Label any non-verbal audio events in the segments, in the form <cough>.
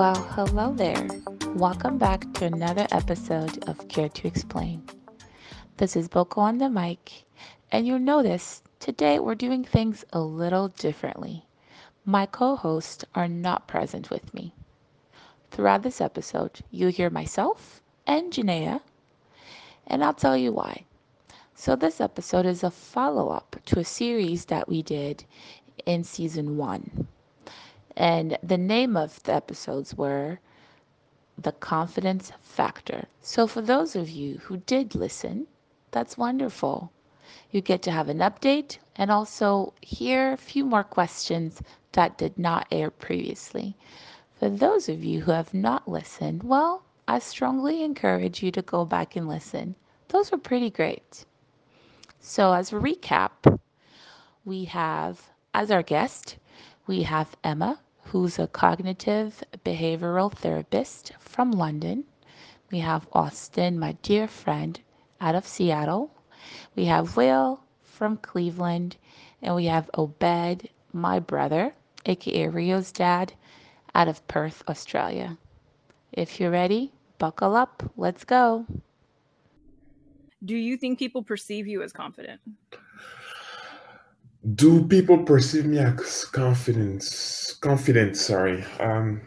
Well, hello there. Welcome back to another episode of Care to Explain. This is Boko on the mic, and you'll notice today we're doing things a little differently. My co hosts are not present with me. Throughout this episode, you'll hear myself and Janaea, and I'll tell you why. So, this episode is a follow up to a series that we did in season one. And the name of the episodes were The Confidence Factor. So, for those of you who did listen, that's wonderful. You get to have an update and also hear a few more questions that did not air previously. For those of you who have not listened, well, I strongly encourage you to go back and listen. Those were pretty great. So, as a recap, we have as our guest, we have Emma, who's a cognitive behavioral therapist from London. We have Austin, my dear friend, out of Seattle. We have Will from Cleveland. And we have Obed, my brother, aka Rio's dad, out of Perth, Australia. If you're ready, buckle up. Let's go. Do you think people perceive you as confident? Do people perceive me as confidence? Confident, sorry. Um,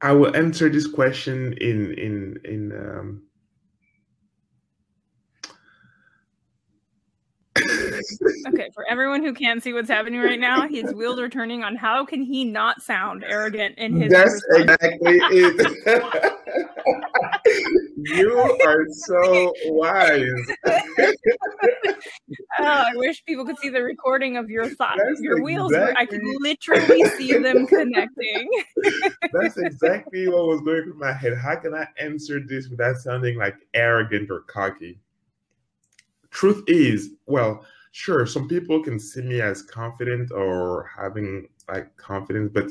I will answer this question in in in um, okay, for everyone who can't see what's happening right now, his wheels are turning on how can he not sound arrogant in his That's exactly it. <laughs> you are so <laughs> wise. <laughs> oh, I wish people could see the recording of your thoughts. Your exactly, wheels were, I could literally see them <laughs> connecting. That's exactly what was going through my head. How can I answer this without sounding like arrogant or cocky? truth is, well, sure, some people can see me as confident or having like confidence, but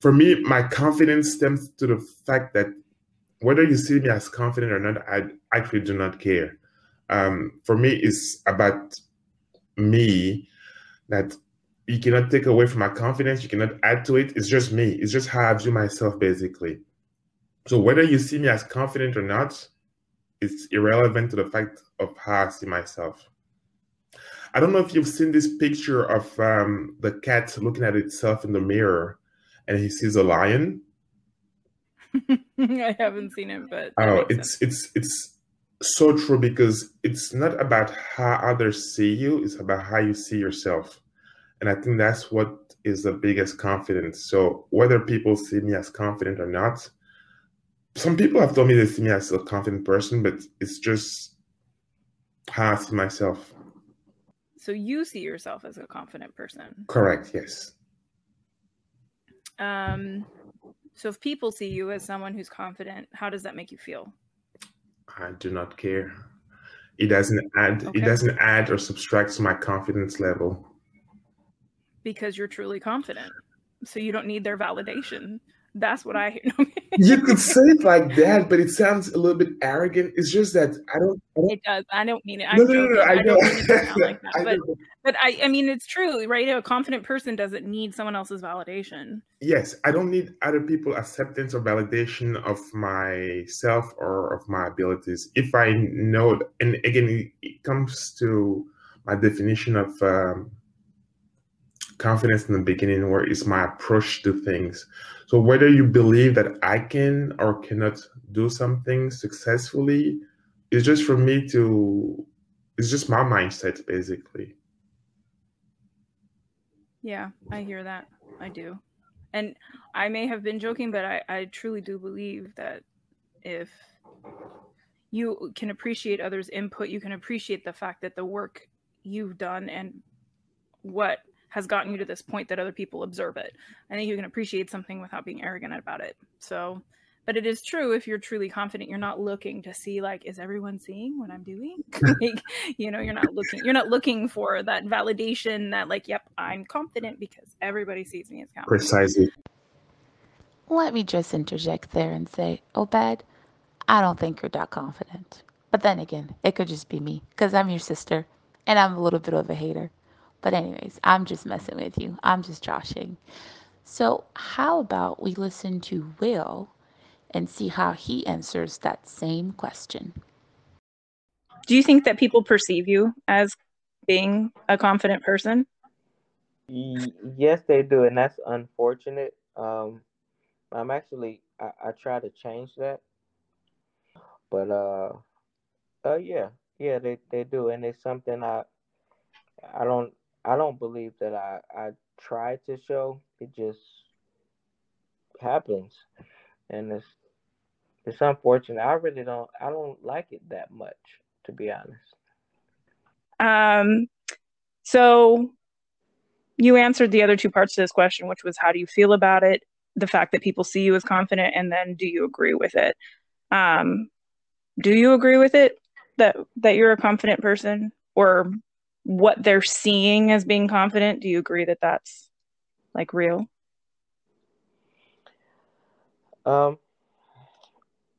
for me, my confidence stems to the fact that whether you see me as confident or not, I actually do not care. Um, for me, it's about me that you cannot take away from my confidence, you cannot add to it. It's just me. It's just how I view myself, basically. So whether you see me as confident or not, it's irrelevant to the fact of how I see myself. I don't know if you've seen this picture of um, the cat looking at itself in the mirror and he sees a lion. <laughs> I haven't seen it, but oh, it's sense. it's it's so true because it's not about how others see you; it's about how you see yourself, and I think that's what is the biggest confidence. So whether people see me as confident or not, some people have told me they see me as a confident person, but it's just how I see myself. So you see yourself as a confident person. Correct. Yes. Um. So if people see you as someone who's confident, how does that make you feel? I do not care. It doesn't add. Okay. It doesn't add or subtract to my confidence level. Because you're truly confident, so you don't need their validation. That's what I <laughs> hear. you could say it like that, but it sounds a little bit arrogant. It's just that I don't. I don't it does. I don't mean it. I'm no, no, no, no, I, I don't mean it to sound like <laughs> that. But, but I, I mean, it's true, right? A confident person doesn't need someone else's validation. Yes, I don't need other people acceptance or validation of myself or of my abilities. If I know, and again, it, it comes to my definition of. Um, confidence in the beginning where it's my approach to things so whether you believe that I can or cannot do something successfully, it's just for me to it's just my mindset basically. Yeah, I hear that. I do. And I may have been joking, but I, I truly do believe that if you can appreciate others' input, you can appreciate the fact that the work you've done and what has gotten you to this point that other people observe it. I think you can appreciate something without being arrogant about it. So, but it is true if you're truly confident, you're not looking to see like, is everyone seeing what I'm doing? <laughs> like, you know, you're not looking, you're not looking for that validation that like, yep, I'm confident because everybody sees me as confident. Precisely. Let me just interject there and say, oh, Obed, I don't think you're that confident. But then again, it could just be me because I'm your sister and I'm a little bit of a hater. But, anyways, I'm just messing with you. I'm just joshing. So, how about we listen to Will and see how he answers that same question? Do you think that people perceive you as being a confident person? yes, they do, and that's unfortunate. Um, I'm actually I, I try to change that, but uh, uh, yeah, yeah, they they do, and it's something I I don't I don't believe that I I try to show. It just happens, and it's it's unfortunate. I really don't I don't like it that much, to be honest. Um, so you answered the other two parts to this question, which was how do you feel about it, the fact that people see you as confident, and then do you agree with it? Um, do you agree with it that that you're a confident person, or what they're seeing as being confident? Do you agree that that's like real? Um,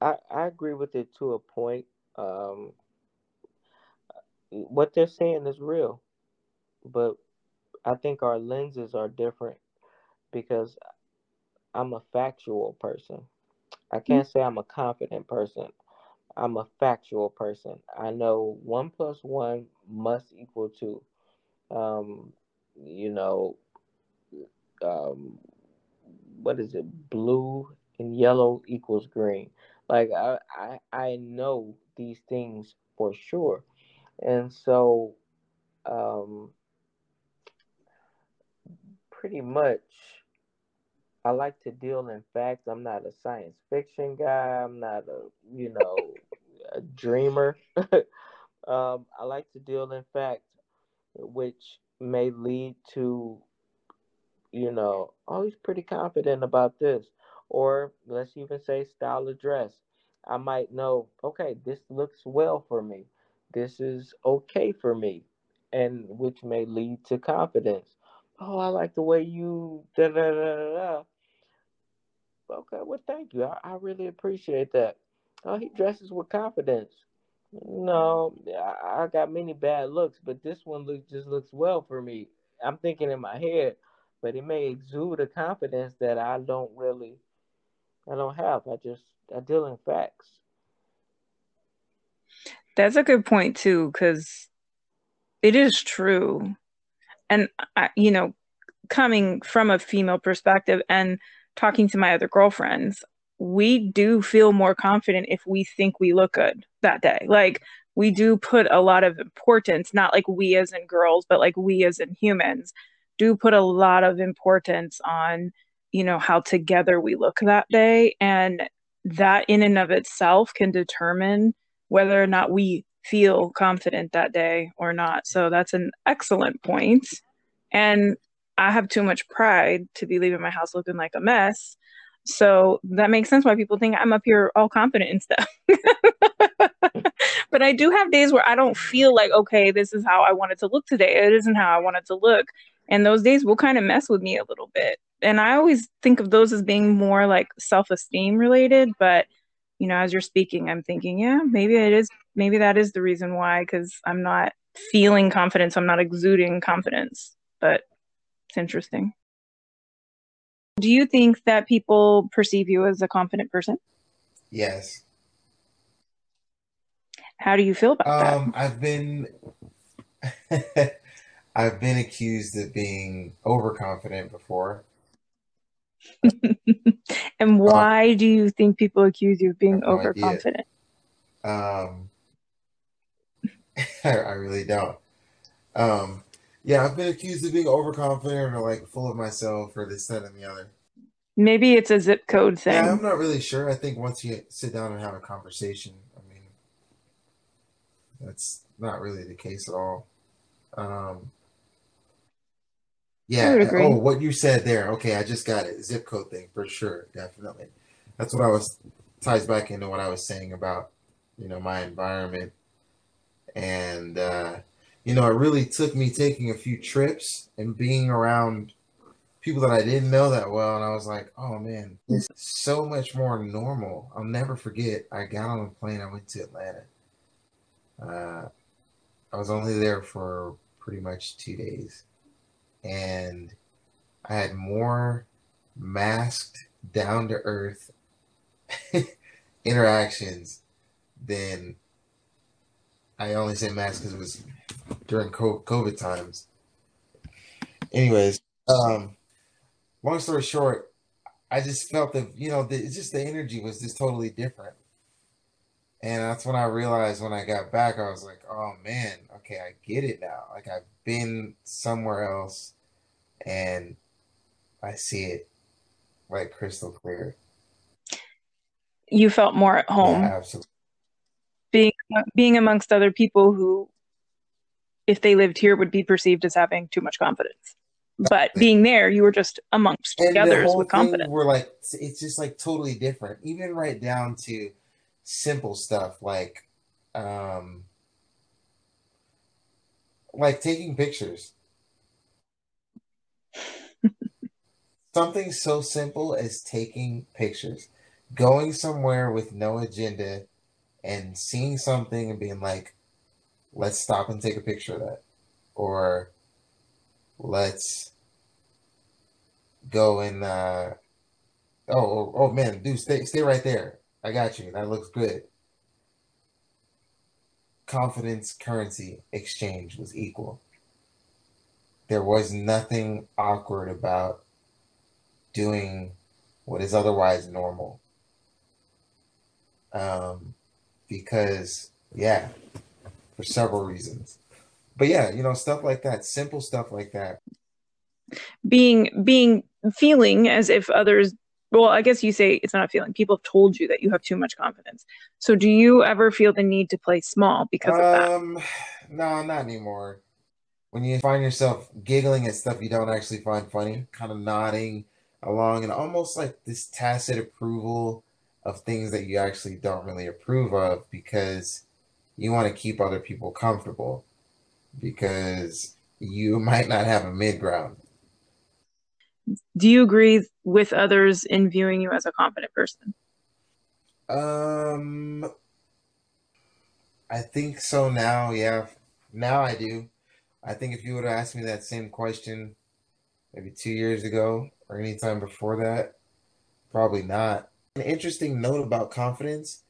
I I agree with it to a point. Um, what they're saying is real, but I think our lenses are different because I'm a factual person. I mm-hmm. can't say I'm a confident person. I'm a factual person. I know one plus one must equal two. Um, you know, um, what is it? Blue and yellow equals green. Like I, I, I know these things for sure, and so, um, pretty much I like to deal in facts. I'm not a science fiction guy. I'm not a, you know, a dreamer. <laughs> um, I like to deal in fact, which may lead to, you know, oh, he's pretty confident about this. Or let's even say style of dress. I might know, okay, this looks well for me. This is okay for me. And which may lead to confidence oh, I like the way you da da da da da. Okay, well, thank you. I, I really appreciate that. Oh, he dresses with confidence. No, I, got many bad looks, but this one looks just looks well for me. I'm thinking in my head, but it may exude a confidence that I don't really, I don't have. I just I deal in facts. That's a good point too, because it is true and I, you know coming from a female perspective and talking to my other girlfriends we do feel more confident if we think we look good that day like we do put a lot of importance not like we as in girls but like we as in humans do put a lot of importance on you know how together we look that day and that in and of itself can determine whether or not we feel confident that day or not. So that's an excellent point. And I have too much pride to be leaving my house looking like a mess. So that makes sense why people think I'm up here all confident and stuff. <laughs> but I do have days where I don't feel like, okay, this is how I want it to look today. It isn't how I want it to look. And those days will kind of mess with me a little bit. And I always think of those as being more like self esteem related. But, you know, as you're speaking, I'm thinking, yeah, maybe it is maybe that is the reason why because i'm not feeling confidence i'm not exuding confidence but it's interesting do you think that people perceive you as a confident person? Yes. How do you feel about um, that i've been <laughs> i've been accused of being overconfident before. <laughs> And why um, do you think people accuse you of being no overconfident? Um <laughs> I, really don't. Um, yeah, I've been accused of being overconfident or like full of myself or this, that, and the other. Maybe it's a zip code thing. Yeah, I'm not really sure. I think once you sit down and have a conversation, I mean, that's not really the case at all. Um, yeah. Oh, what you said there. Okay, I just got it. Zip code thing for sure, definitely. That's what I was ties back into what I was saying about, you know, my environment and uh, you know, it really took me taking a few trips and being around people that I didn't know that well, and I was like, oh man, it's so much more normal. I'll never forget. I got on a plane. I went to Atlanta. Uh, I was only there for pretty much two days, and I had more masked, down to earth <laughs> interactions than I only say masked because it was during COVID times. Anyways, um, long story short, I just felt that you know the, it's just the energy was just totally different, and that's when I realized when I got back I was like, oh man, okay, I get it now. Like I've been somewhere else, and I see it like crystal clear. You felt more at home. Yeah, absolutely. Being being amongst other people who, if they lived here, would be perceived as having too much confidence but being there, you were just amongst and the others with confidence. We're like, it's just like totally different, even right down to simple stuff like, um, like taking pictures. <laughs> Something so simple as taking pictures, going somewhere with no agenda, and seeing something and being like, "Let's stop and take a picture of that," or let's go and uh oh, oh oh man dude stay stay right there. I got you. That looks good. Confidence currency exchange was equal. There was nothing awkward about doing what is otherwise normal. Um because yeah for several reasons but yeah, you know, stuff like that, simple stuff like that. Being being feeling as if others well, I guess you say it's not a feeling. People have told you that you have too much confidence. So do you ever feel the need to play small because of that? Um no, not anymore. When you find yourself giggling at stuff you don't actually find funny, kind of nodding along and almost like this tacit approval of things that you actually don't really approve of because you want to keep other people comfortable because you <laughs> might not have a mid ground. Do you agree with others in viewing you as a confident person? Um, I think so now. Yeah, now I do. I think if you would have asked me that same question maybe two years ago or any time before that, probably not. An interesting note about confidence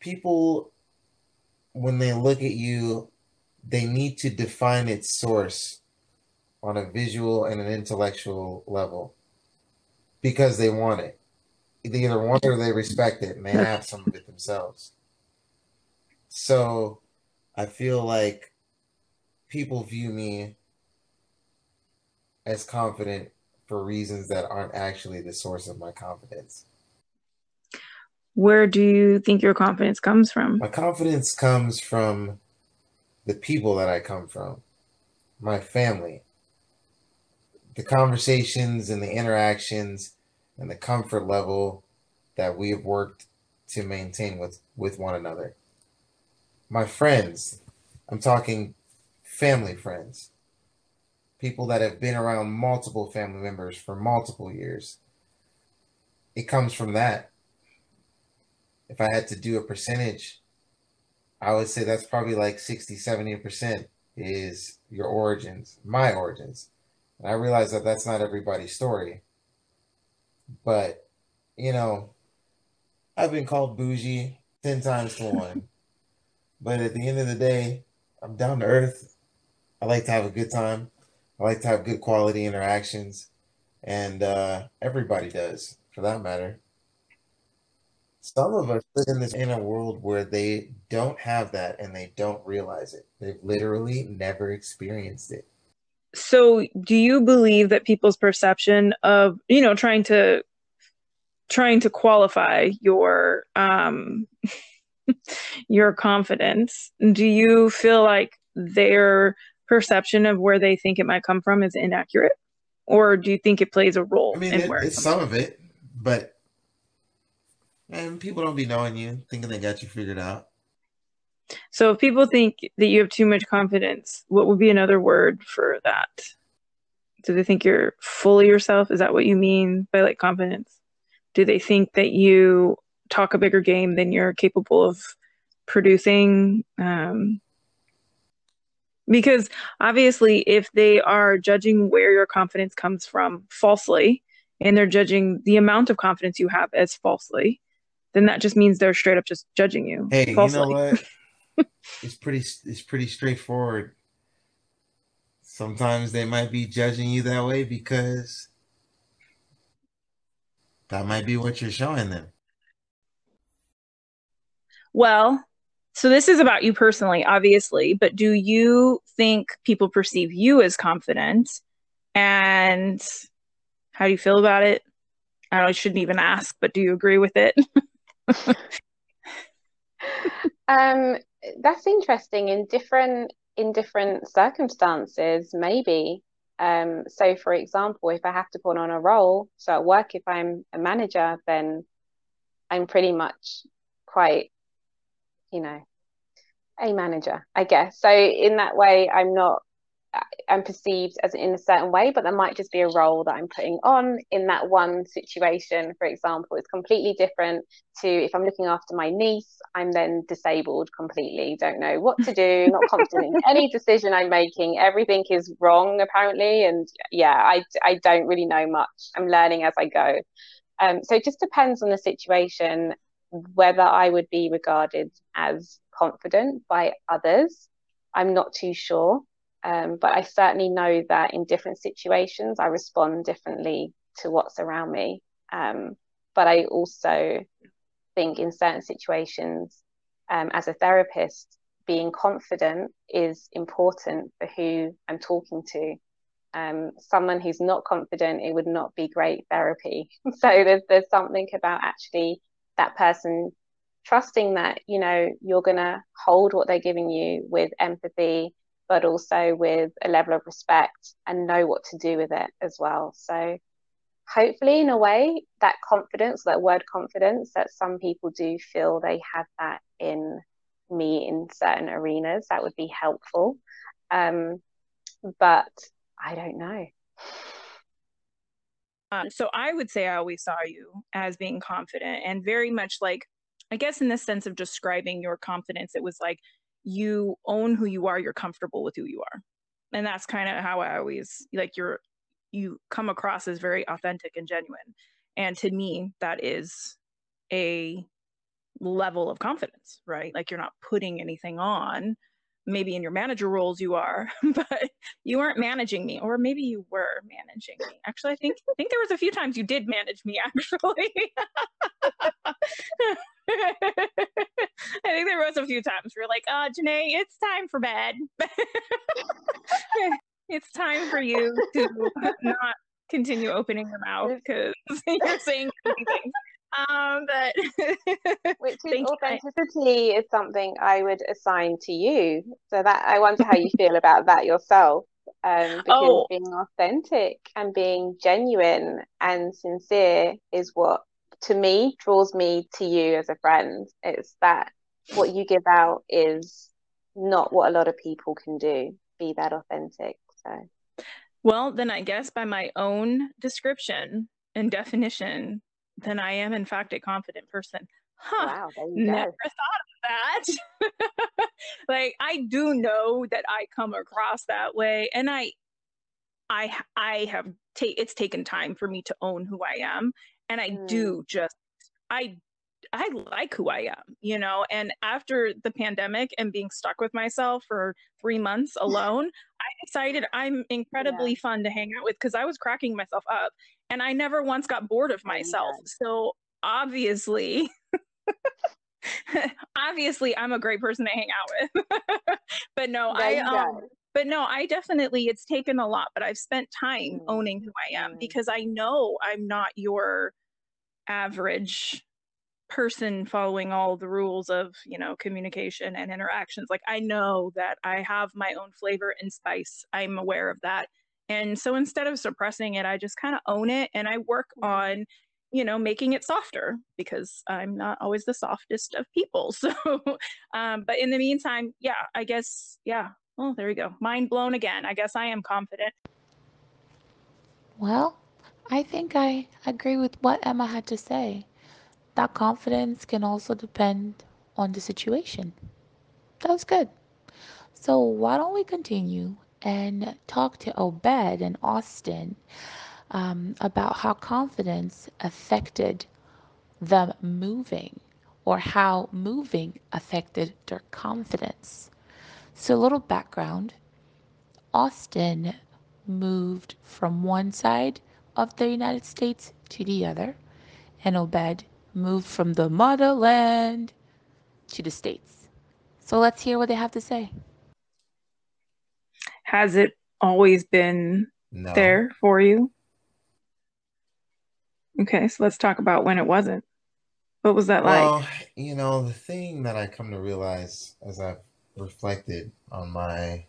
people, when they look at you they need to define its source on a visual and an intellectual level because they want it. They either want it or they respect it and they have some of it themselves. So I feel like people view me as confident for reasons that aren't actually the source of my confidence. Where do you think your confidence comes from? My confidence comes from the people that I come from, my family, the conversations and the interactions and the comfort level that we have worked to maintain with, with one another. My friends, I'm talking family friends, people that have been around multiple family members for multiple years. It comes from that. If I had to do a percentage, I would say that's probably like 60, 70% is your origins, my origins. And I realize that that's not everybody's story. But, you know, I've been called bougie 10 times to one. <laughs> but at the end of the day, I'm down to earth. I like to have a good time. I like to have good quality interactions. And uh, everybody does, for that matter some of us live in this in a world where they don't have that and they don't realize it. They've literally never experienced it. So, do you believe that people's perception of, you know, trying to trying to qualify your um <laughs> your confidence, do you feel like their perception of where they think it might come from is inaccurate? Or do you think it plays a role I mean, in it, where it's some of it, but and people don't be knowing you, thinking they got you figured out. So if people think that you have too much confidence, what would be another word for that? Do they think you're fully yourself? Is that what you mean by like confidence? Do they think that you talk a bigger game than you're capable of producing? Um, because obviously if they are judging where your confidence comes from falsely and they're judging the amount of confidence you have as falsely then that just means they're straight up just judging you Hey, falsely. you know what? <laughs> it's pretty it's pretty straightforward. Sometimes they might be judging you that way because that might be what you're showing them. well so this is about you personally obviously but do you think people perceive you as confident and how do you feel about it i know i shouldn't even ask but do you agree with it <laughs> Um, that's interesting in different in different circumstances, maybe. Um, so for example, if I have to put on a role, so at work, if I'm a manager, then I'm pretty much quite, you know, a manager, I guess. So in that way, I'm not I'm perceived as in a certain way, but that might just be a role that I'm putting on in that one situation, for example. It's completely different to if I'm looking after my niece, I'm then disabled completely, don't know what to do, not confident in any <laughs> decision I'm making. Everything is wrong, apparently. And yeah, I, I don't really know much. I'm learning as I go. Um, so it just depends on the situation whether I would be regarded as confident by others. I'm not too sure. Um, but I certainly know that in different situations, I respond differently to what's around me. Um, but I also think in certain situations, um, as a therapist, being confident is important for who I'm talking to. Um, someone who's not confident, it would not be great therapy. <laughs> so there's there's something about actually that person trusting that you know you're gonna hold what they're giving you with empathy but also with a level of respect and know what to do with it as well. So hopefully in a way that confidence, that word confidence, that some people do feel they have that in me in certain arenas, that would be helpful. Um, but I don't know. Um, so I would say I always saw you as being confident and very much like, I guess, in the sense of describing your confidence, it was like you own who you are, you're comfortable with who you are. And that's kind of how I always like you're you come across as very authentic and genuine. And to me, that is a level of confidence, right? Like you're not putting anything on. Maybe in your manager roles you are, <laughs> but you weren't managing me, or maybe you were managing me. Actually, I think I think there was a few times you did manage me. <laughs> Actually, <laughs> <laughs> I think there was a few times where you're like, "Uh, Janae, it's time for bed. <laughs> it's time for you to not continue opening your mouth because <laughs> you're saying things." Um, but which is authenticity is something I would assign to you. So that I wonder how you feel about that yourself. Um, because Oh. being authentic and being genuine and sincere is what to me draws me to you as a friend. It's that what you give out is not what a lot of people can do. Be that authentic. So Well, then I guess by my own description and definition, then I am in fact a confident person. Huh. wow, there you Never go. thought of that. <laughs> like I do know that I come across that way and I I I have ta- it's taken time for me to own who I am and I Mm. do just I I like who I am, you know, and after the pandemic and being stuck with myself for 3 months <laughs> alone, I decided I'm incredibly fun to hang out with because I was cracking myself up and I never once got bored of myself. So obviously <laughs> obviously I'm a great person to hang out with. <laughs> but no, There I um. But no, I definitely it's taken a lot, but I've spent time Mm, owning who I am mm. because I know I'm not your average person following all the rules of, you know, communication and interactions. Like I know that I have my own flavor and spice. I'm aware of that. And so instead of suppressing it, I just kind of own it and I work Mhm. on, you know, making it softer because I'm not always the softest of people. <laughs> So um but in the meantime, yeah, I guess yeah. Oh, there we go. Mind blown again. I guess I am confident. Well, I think I agree with what Emma had to say. That confidence can also depend on the situation. That was good. So, why don't we continue and talk to Obed and Austin um, about how confidence affected them moving or how moving affected their confidence? So, a little background Austin moved from one side of the United States to the other, and Obed moved from the motherland to the States. So let's hear what they have to say. Has it always been No. there for you? Okay, so let's talk about when it wasn't. What was that like? Well, you know, the thing that I come to realize as I've reflected on my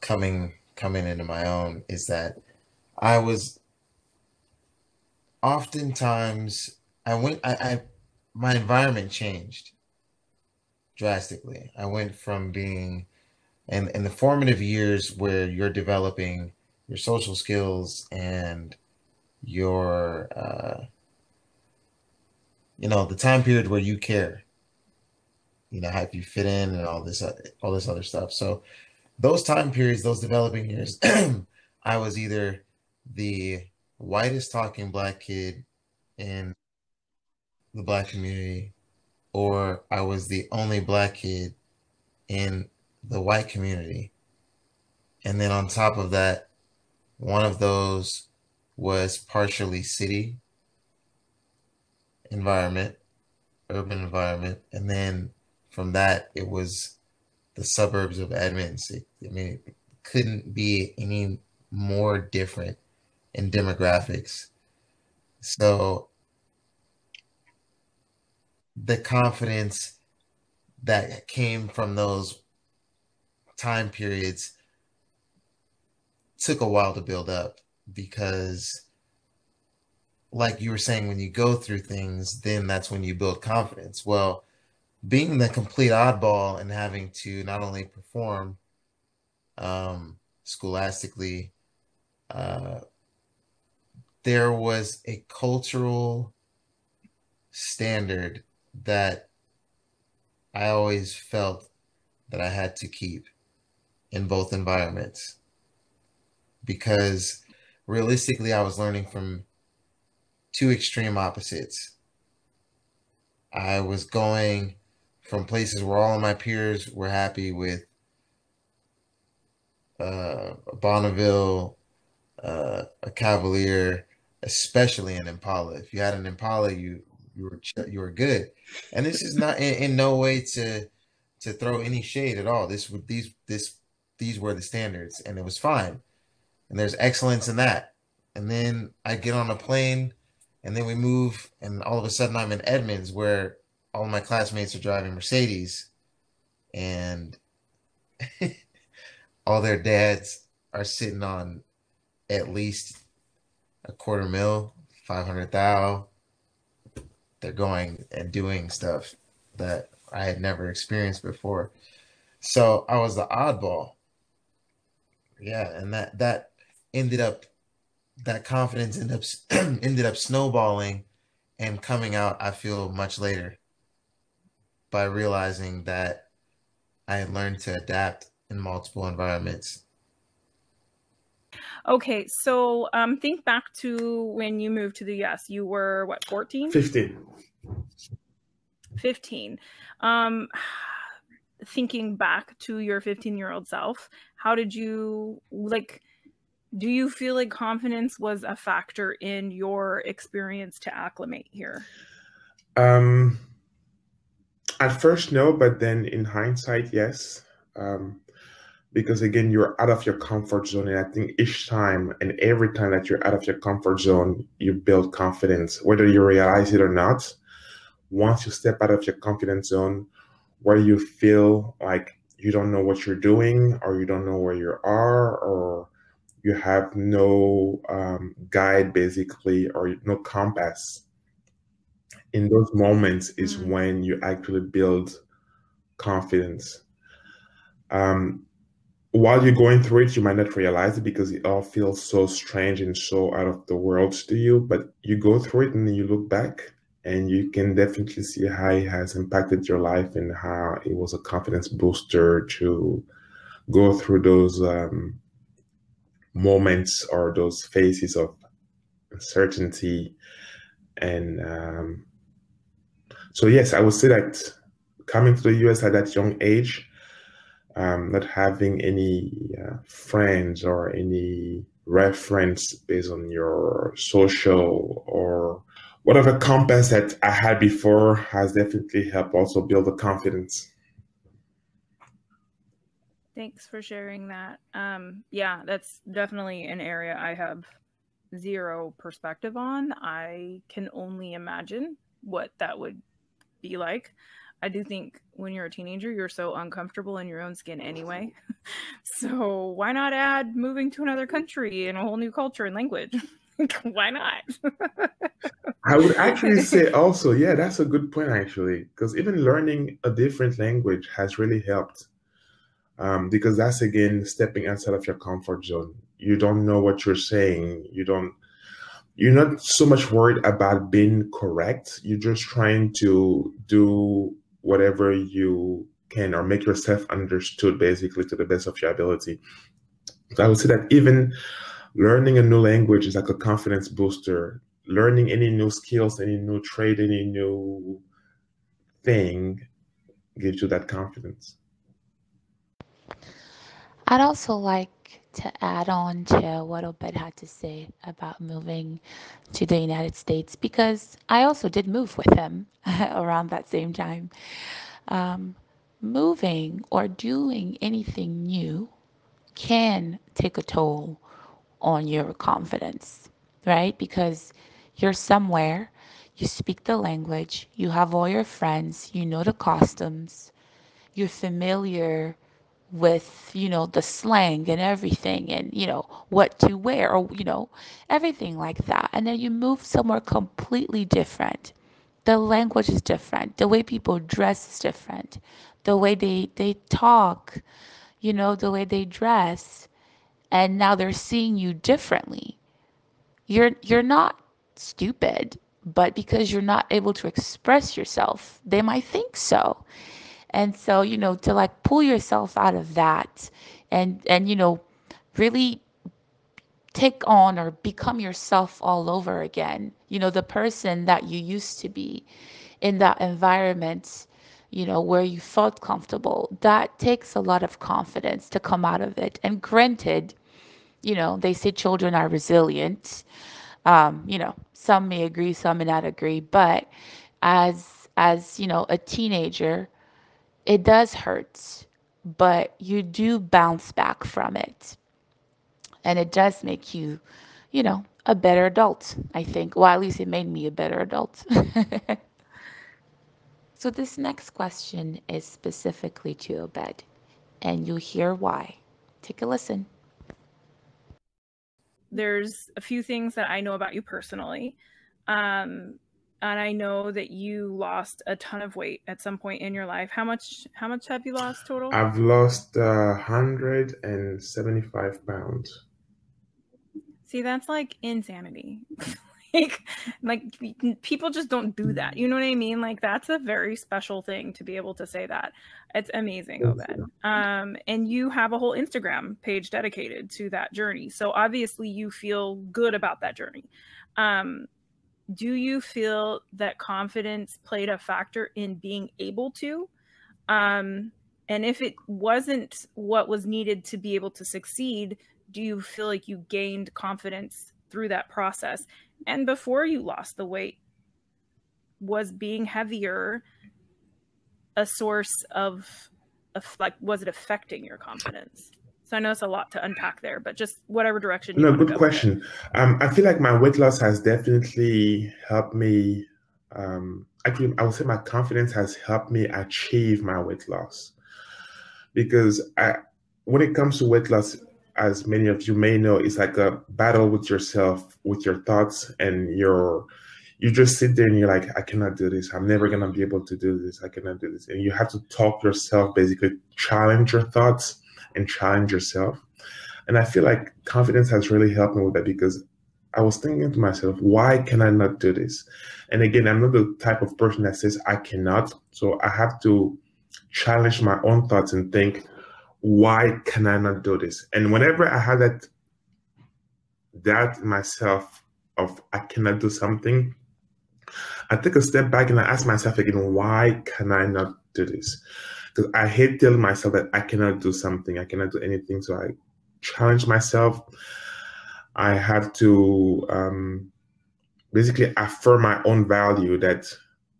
coming coming into my own is that I was oftentimes I went I, I my environment changed drastically. I went from being in in the formative years where you're developing your social skills and your uh you know the time period where you care you know how you fit in and all this all this other stuff. So those time periods those developing years <clears throat> i was either the whitest talking black kid in the black community or i was the only black kid in the white community. And then on top of that one of those was partially city environment, urban environment, and then from that it was the suburbs of Edmonds. It, I mean, it couldn't be any more different in demographics. So the confidence that came from those time periods took a while to build up because like you were saying, when you go through things, then that's when you build confidence. Well, being the complete oddball and having to not only perform um, scholastically, uh, there was a cultural standard that I always felt that I had to keep in both environments because realistically, I was learning from two extreme opposites. I was going from places where all of my peers were happy with uh, a Bonneville, uh, a Cavalier, especially an Impala. If you had an Impala, you you were you were good. And this is not in, in no way to to throw any shade at all. This would these this these were the standards, and it was fine. And there's excellence in that. And then I get on a plane and then we move, and all of a sudden I'm in Edmonds where all my classmates are driving Mercedes, and <laughs> all their dads are sitting on at least a quarter mil, 500 thou. They're going and doing stuff that I had never experienced before. So I was the oddball. Yeah, and that that ended up that confidence ended up <clears throat> ended up snowballing and coming out I feel much later by realizing that I had learned to adapt in multiple environments. Okay, so um, think back to when you moved to the US. You were what, 14? 15. 15. Um, thinking back to your 15 year old self, how did you like? Do you feel like confidence was a factor in your experience to acclimate here? Um, at first, no, but then in hindsight, yes. Um, because again, you're out of your comfort zone. And I think each time and every time that you're out of your comfort zone, you build confidence, whether you realize it or not. Once you step out of your confidence zone, where you feel like you don't know what you're doing, or you don't know where you are, or you have no um, guide basically, or no compass. In those moments is Mm. when you actually build confidence. Um, while you're going through it, you might not realize it because it all feels so strange and so out of the world to you. But you go through it and you look back and you can definitely see how it has impacted your life and how it was a confidence booster to go through those um, moments or those phases of uncertainty and um, so yes i would say that coming to the us at that young age um, not having any uh, friends or any reference based on your social or whatever compass that I had before has definitely helped also build the confidence. Thanks for sharing that. Um, yeah, that's definitely an area I have zero perspective on. I can only imagine what that would be like. I do think when you're a teenager, you're so uncomfortable in your own skin anyway. <laughs> so why not add moving to another country and a whole new culture and language? <laughs> why not? <laughs> I would actually say also, yeah, that's a good point actually, because even learning a different language has really helped. Um, because that's again stepping outside of your comfort zone. You don't know what you're saying. You don't. You're not so much worried about being correct. You're just trying to do whatever you can or make yourself understood basically to the best of your ability. So I would say that even learning a new language is like a confidence booster. Learning any new skills, any new trade, any new thing gives you that confidence. I'd also like to add on to what Obed had to say about moving to the United States because I also did move with him <laughs> around that same time. Um, moving or doing anything new can take a toll on your confidence, right? Because you're somewhere, you speak the language, you have all your friends, you know the customs, you're familiar with you know the slang and everything and you know what to wear or you know everything like that. And then you move somewhere completely different. The language is different. The way people dress is different. The way they they talk you know the way they dress. And now they're seeing you differently. You're you're not stupid but because you're not able to express yourself they might think so and so, you know, to like pull yourself out of that and and you know, really take on or become yourself all over again. You know, the person that you used to be in that environment, you know, where you felt comfortable. That takes a lot of confidence to come out of it. And granted, you know, they say children are resilient. Um, you know, some may agree, some may not agree, but as as, you know, a teenager, it does hurt, but you do bounce back from it. And it does make you, you know, a better adult, I think. Well, at least it made me a better adult. <laughs> so, this next question is specifically to Obed, and you'll hear why. Take a listen. There's a few things that I know about you personally. Um, and I know that you lost a ton of weight at some point in your life. How much? How much have you lost total? I've lost uh, hundred and seventy-five pounds. See, that's like insanity. <laughs> like, like people just don't do that. You know what I mean? Like that's a very special thing to be able to say that. It's amazing, Obed. Um, and you have a whole Instagram page dedicated to that journey. So obviously you feel good about that journey. Um, do you feel that confidence played a factor in being able to? Um, and if it wasn't what was needed to be able to succeed do you feel like you gained confidence through that process? And before you lost the weight was being heavier a source of, of like was it affecting your confidence so I know it's a lot to unpack there, but just whatever direction. You can do. No, good question. Um, I feel like my weight loss has definitely helped me. Um, actually, I would say my confidence has helped me achieve my weight loss because I, when it comes to weight loss, as many of you may know, it's like a battle with yourself, with your thoughts, and your. You just sit there and you're like, I cannot do this. I'm never gonna be able to do this. I cannot do this, and you have to talk yourself, basically challenge your thoughts and challenge yourself. And I feel like confidence has really helped me with that because I was thinking to myself, why can I not do this? And again, I'm not the type of person that says I cannot. So I have to challenge my own thoughts and think, why can I not do this? And whenever I had that doubt in myself of I cannot do something, I take a step back and I ask myself again, why can I not do this? Because I hate telling myself that I cannot do something, I cannot do anything. So I challenge myself. I have to um, basically affirm my own value that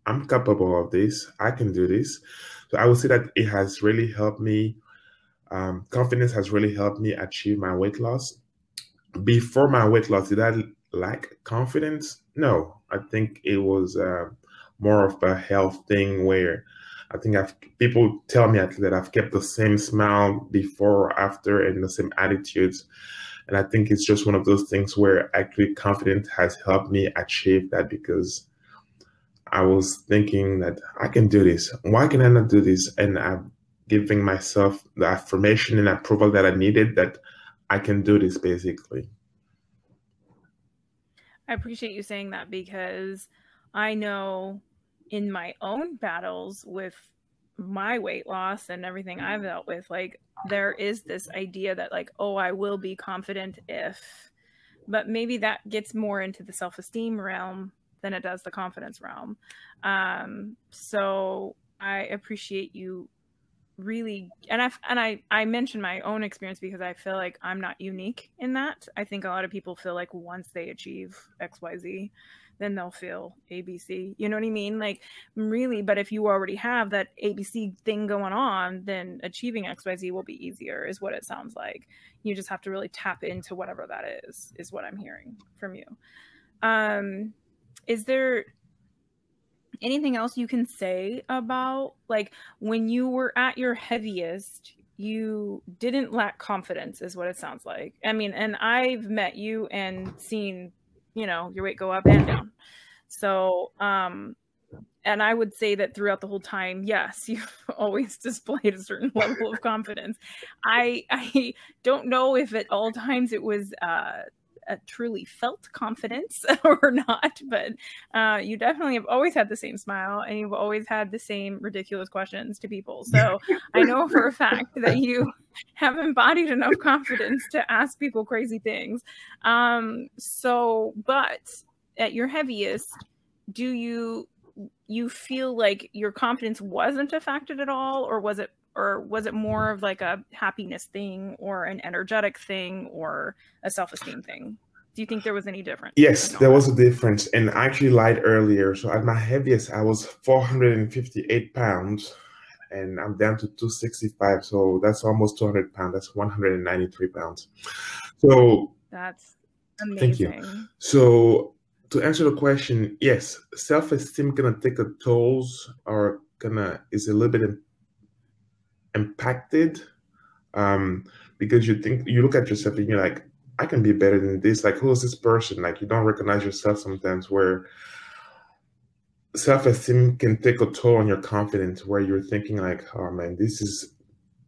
I'm capable of this, I can do this. So I would say that it has really helped me. Um, confidence has really helped me achieve my weight loss. Before my weight loss, did I lack confidence? No, I think it was uh, more of a health thing where I think I've people tell me that I've kept the same smile before or after and the same attitudes. And I think it's just one of those things where actually confidence has helped me achieve that because I was thinking that I can do this. Why can I not do this? And I'm giving myself the affirmation and approval that I needed that I can do this basically. I appreciate you saying that because I know in my own battles with my weight loss and everything I've dealt with, like there is this idea that like, oh, I will be confident if, but maybe that gets more into the self esteem realm than it does the confidence realm. Um, so I appreciate you really and I and I I mentioned my own experience because I feel like I'm not unique in that. I think a lot of people feel like once they achieve XYZ, then they'll feel ABC. You know what I mean? Like really, but if you already have that ABC thing going on, then achieving XYZ will be easier is what it sounds like. You just have to really tap into whatever that is is what I'm hearing from you. Um is there anything else you can say about like when you were at your heaviest you didn't lack confidence is what it sounds like i mean and i've met you and seen you know your weight go up and down. So um and i would say that throughout the whole time yes <laughs> you've always displayed a certain level of confidence. I i don't know if at all times it was uh a truly felt confidence <laughs> or not, but uh, you definitely have always had the same smile and you've always had the same ridiculous questions to people. So I know for a fact that you <laughs> have embodied enough confidence to ask people crazy things. Um, so, but at your heaviest, do you you feel like your confidence wasn't affected at all or was it or was it more of like a happiness thing or an energetic thing or a self-esteem thing? Do you think there was any difference? Yes there was a difference and i actually lied earlier. So at my heaviest i was 458 pounds and i'm down to 265 so that's almost 200 pounds. That's 193 pounds. So that's amazing thank you. so to answer the question yes self-esteem gonna take a tolls or gonna is a little bit impacted um, because you think you look at yourself and you're like, I can be better than this. Like, who is this person? Like, you don't recognize yourself sometimes. Where self-esteem can take a toll on your confidence, where you're thinking like, oh man, this is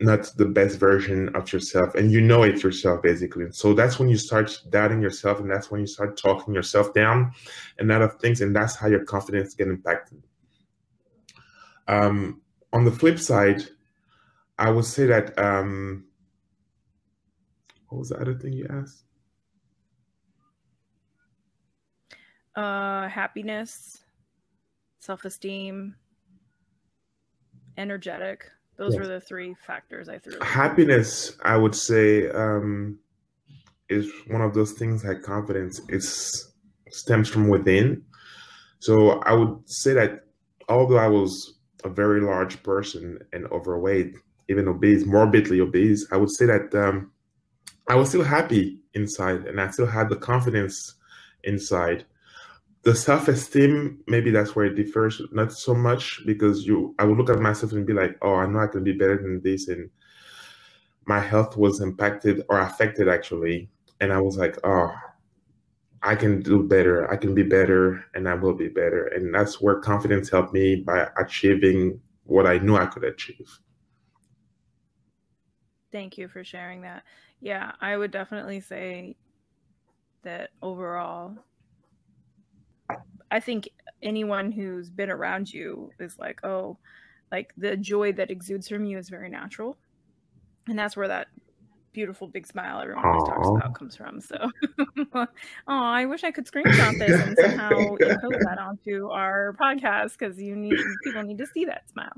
not the best version of yourself, and you know it yourself basically. So that's when you start doubting yourself, and that's when you start talking yourself down, and other things, and that's how your confidence get impacted. Um, on the flip side, I would say that um, what was the other thing you asked? Uh, happiness, self-esteem, energetic. Those yes. were the three factors I threw. Happiness, I would say, um, is one of those things like confidence. It stems from within. So I would say that although I was a very large person and overweight, even obese, morbidly obese, I would say that um, I was still happy inside and I still had the confidence inside. The self esteem, maybe that's where it differs, not so much because you, I would look at myself and be like, oh, I know I can be better than this. And my health was impacted or affected actually. And I was like, oh, I can do better. I can be better and I will be better. And that's where confidence helped me by achieving what I knew I could achieve. Thank you for sharing that. Yeah, I would definitely say that overall, I think anyone who's been around you is like, oh, like the joy that exudes from you is very natural. And that's where that beautiful big smile everyone always talks about comes from. So, <laughs> oh, I wish I could screenshot this and somehow <laughs> encode that onto our podcast because you need people need to see that smile.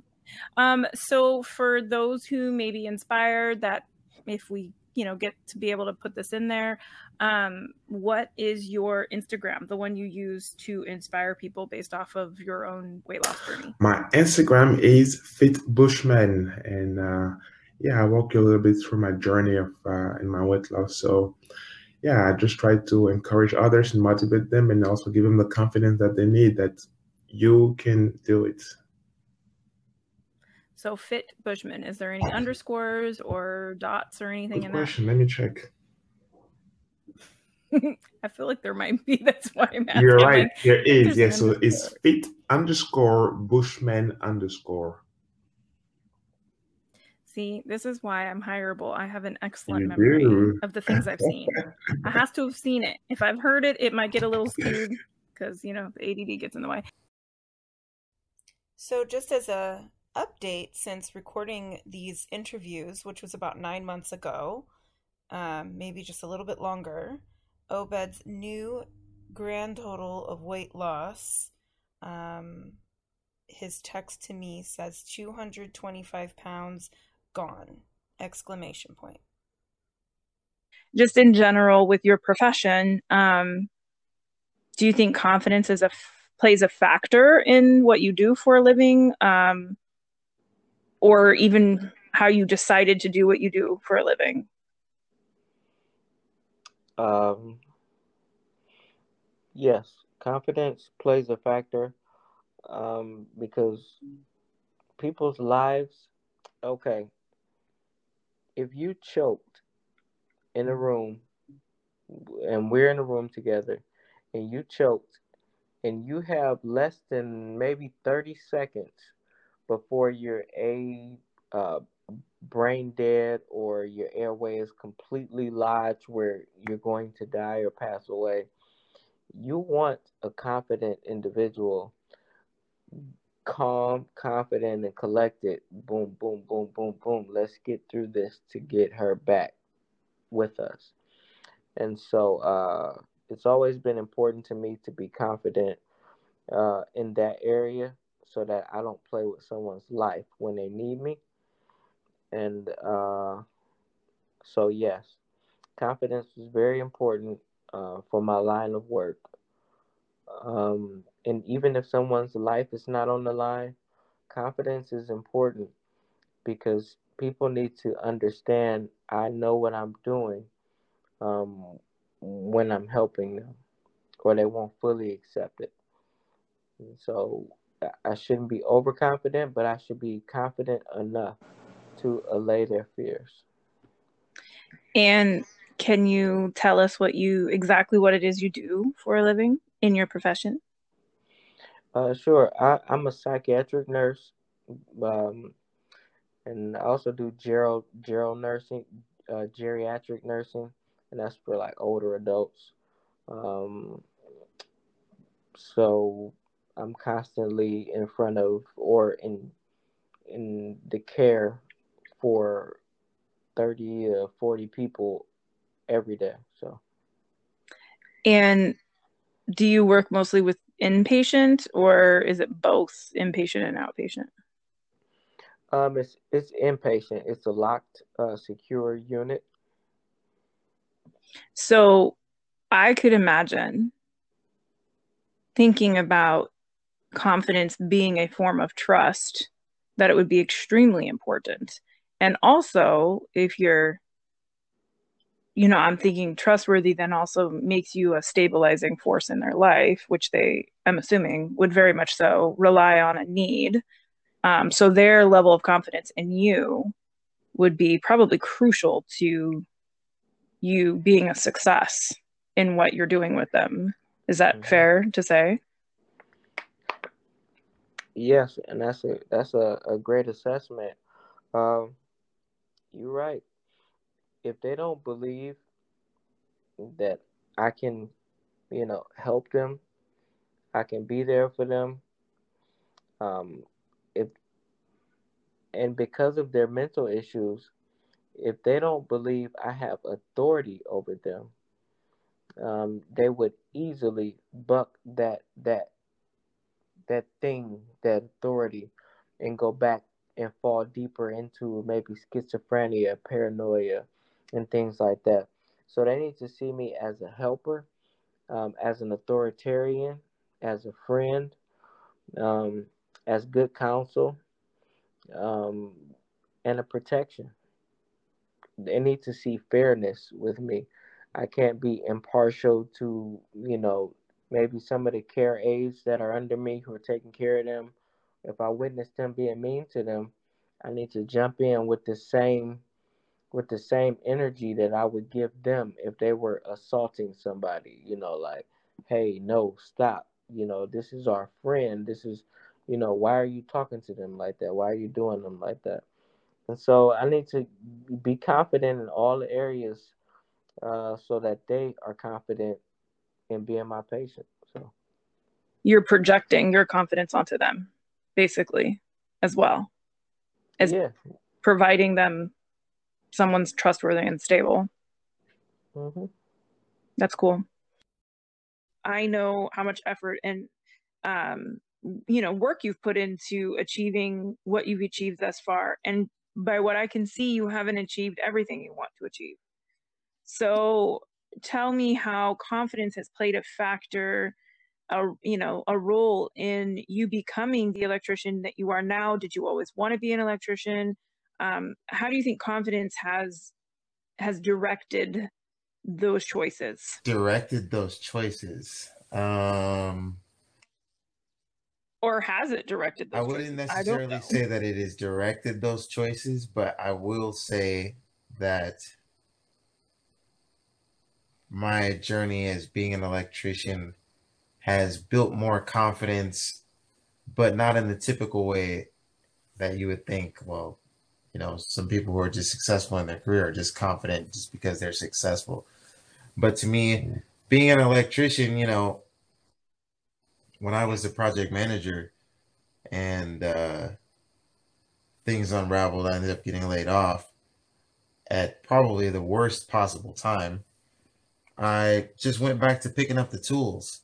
Um, so for those who may be inspired, that if we you know get to be able to put this in there, um, what is your Instagram, the one you use to inspire people based off of your own weight loss journey? My Instagram is Fit Bushman, and uh, yeah, I walk you a little bit through my journey of uh, in my weight loss. So yeah, I just try to encourage others and motivate them, and also give them the confidence that they need that you can do it. So fit Bushman, is there any underscores or dots or anything Good in question. Let me check. <laughs> I feel like there might be. That's why I'm asking. You're right. like, <laughs> There is. there's an Yes. So it's. Fit underscore Bushman underscore. See, this is why I'm hireable. I have an excellent You memory do. of the things I've seen. I has to have seen it. If I've heard it, it might get a little skewed because you know the ADD gets in the way. So, just as a update, since recording these interviews, which was about nine months ago, um, maybe just a little bit longer, Obed's new grand total of weight loss, um, his text to me says 225 pounds gone! Exclamation point. Just in general, with your profession, um, do you think confidence is a f- plays a factor in what you do for a living, um, or even how you decided to do what you do for a living? Um, yes, confidence plays a factor um, because people's lives, okay, if you choked in a room and we're in a room together and you choked and you have less than maybe 30 seconds before you're a uh, brain dead or your airway is completely lodged where you're going to die or pass away, you want a confident individual, calm, confident, and collected. Boom, boom, boom, boom, boom. Let's get through this to get her back with us. And so uh, it's always been important to me to be confident uh, in that area so that I don't play with someone's life when they need me. And uh, so, yes, confidence is very important uh, for my line of work. Um, and even if someone's life is not on the line, confidence is important because people need to understand I know what I'm doing um, when I'm helping them, or they won't fully accept it. So I- shouldn't be overconfident, but I should be confident enough to allay their fears. And can you tell us what you exactly what it is you do for a living in your profession? Uh, sure. I, I'm a psychiatric nurse, um, and I also do gero gero nursing, uh, geriatric nursing, and that's for like older adults. Um, so I'm constantly in front of or in in the care for 30 to 40 people every day. So And do you work mostly with inpatient or is it both inpatient and outpatient? um, it's it's inpatient. It's a locked, uh, secure unit. So I could imagine thinking about confidence being a form of trust, that it would be extremely important. And also, if you're, you know, I'm thinking trustworthy then also makes you a stabilizing force in their life, which they, I'm assuming, would very much so rely on a need. Um, so their level of confidence in you would be probably crucial to you being a success in what you're doing with them. Is that Mhm. fair to say? Yes, and that's a that's a, a great assessment. Um, you're right. If they don't believe that I can, you know, help them. I can be there for them. Um, if and because of their mental issues, if they don't believe I have authority over them, um, they would easily buck that that that thing, that authority, and go back and fall deeper into maybe schizophrenia, paranoia, and things like that. So they need to see me as a helper, um, as an authoritarian, as a friend, um, as good counsel, um, and a protection. They need to see fairness with me. I can't be impartial to, you know, maybe some of the care aides that are under me who are taking care of them. If I witness them being mean to them, I need to jump in with the same with the same energy that I would give them if they were assaulting somebody, you know, like, hey, no, stop. You know, this is our friend. This is, you know, why are you talking to them like that? Why are you doing them like that? And so I need to be confident in all the areas uh, so that they are confident in being my patient. So you're projecting your confidence onto them, basically, as well as yeah. providing them someone's trustworthy and stable. Mm-hmm. That's cool. I know how much effort and um, you know work you've put into achieving what you've achieved thus far, and by what I can see, you haven't achieved everything you want to achieve. So tell me how confidence has played a factor a you know a role in you becoming the electrician that you are now did you always want to be an electrician um, how do you think confidence has has directed those choices directed those choices um or has it directed those choices? i wouldn't choices? necessarily I say that it has directed those choices but i will say that my journey as being an electrician has built more confidence but not in the typical way that you would think well you know, some people who are just successful in their career are just confident just because they're successful. But to me, being an electrician, you know, when I was a project manager and uh, things unraveled, I ended up getting laid off at probably the worst possible time. I just went back to picking up the tools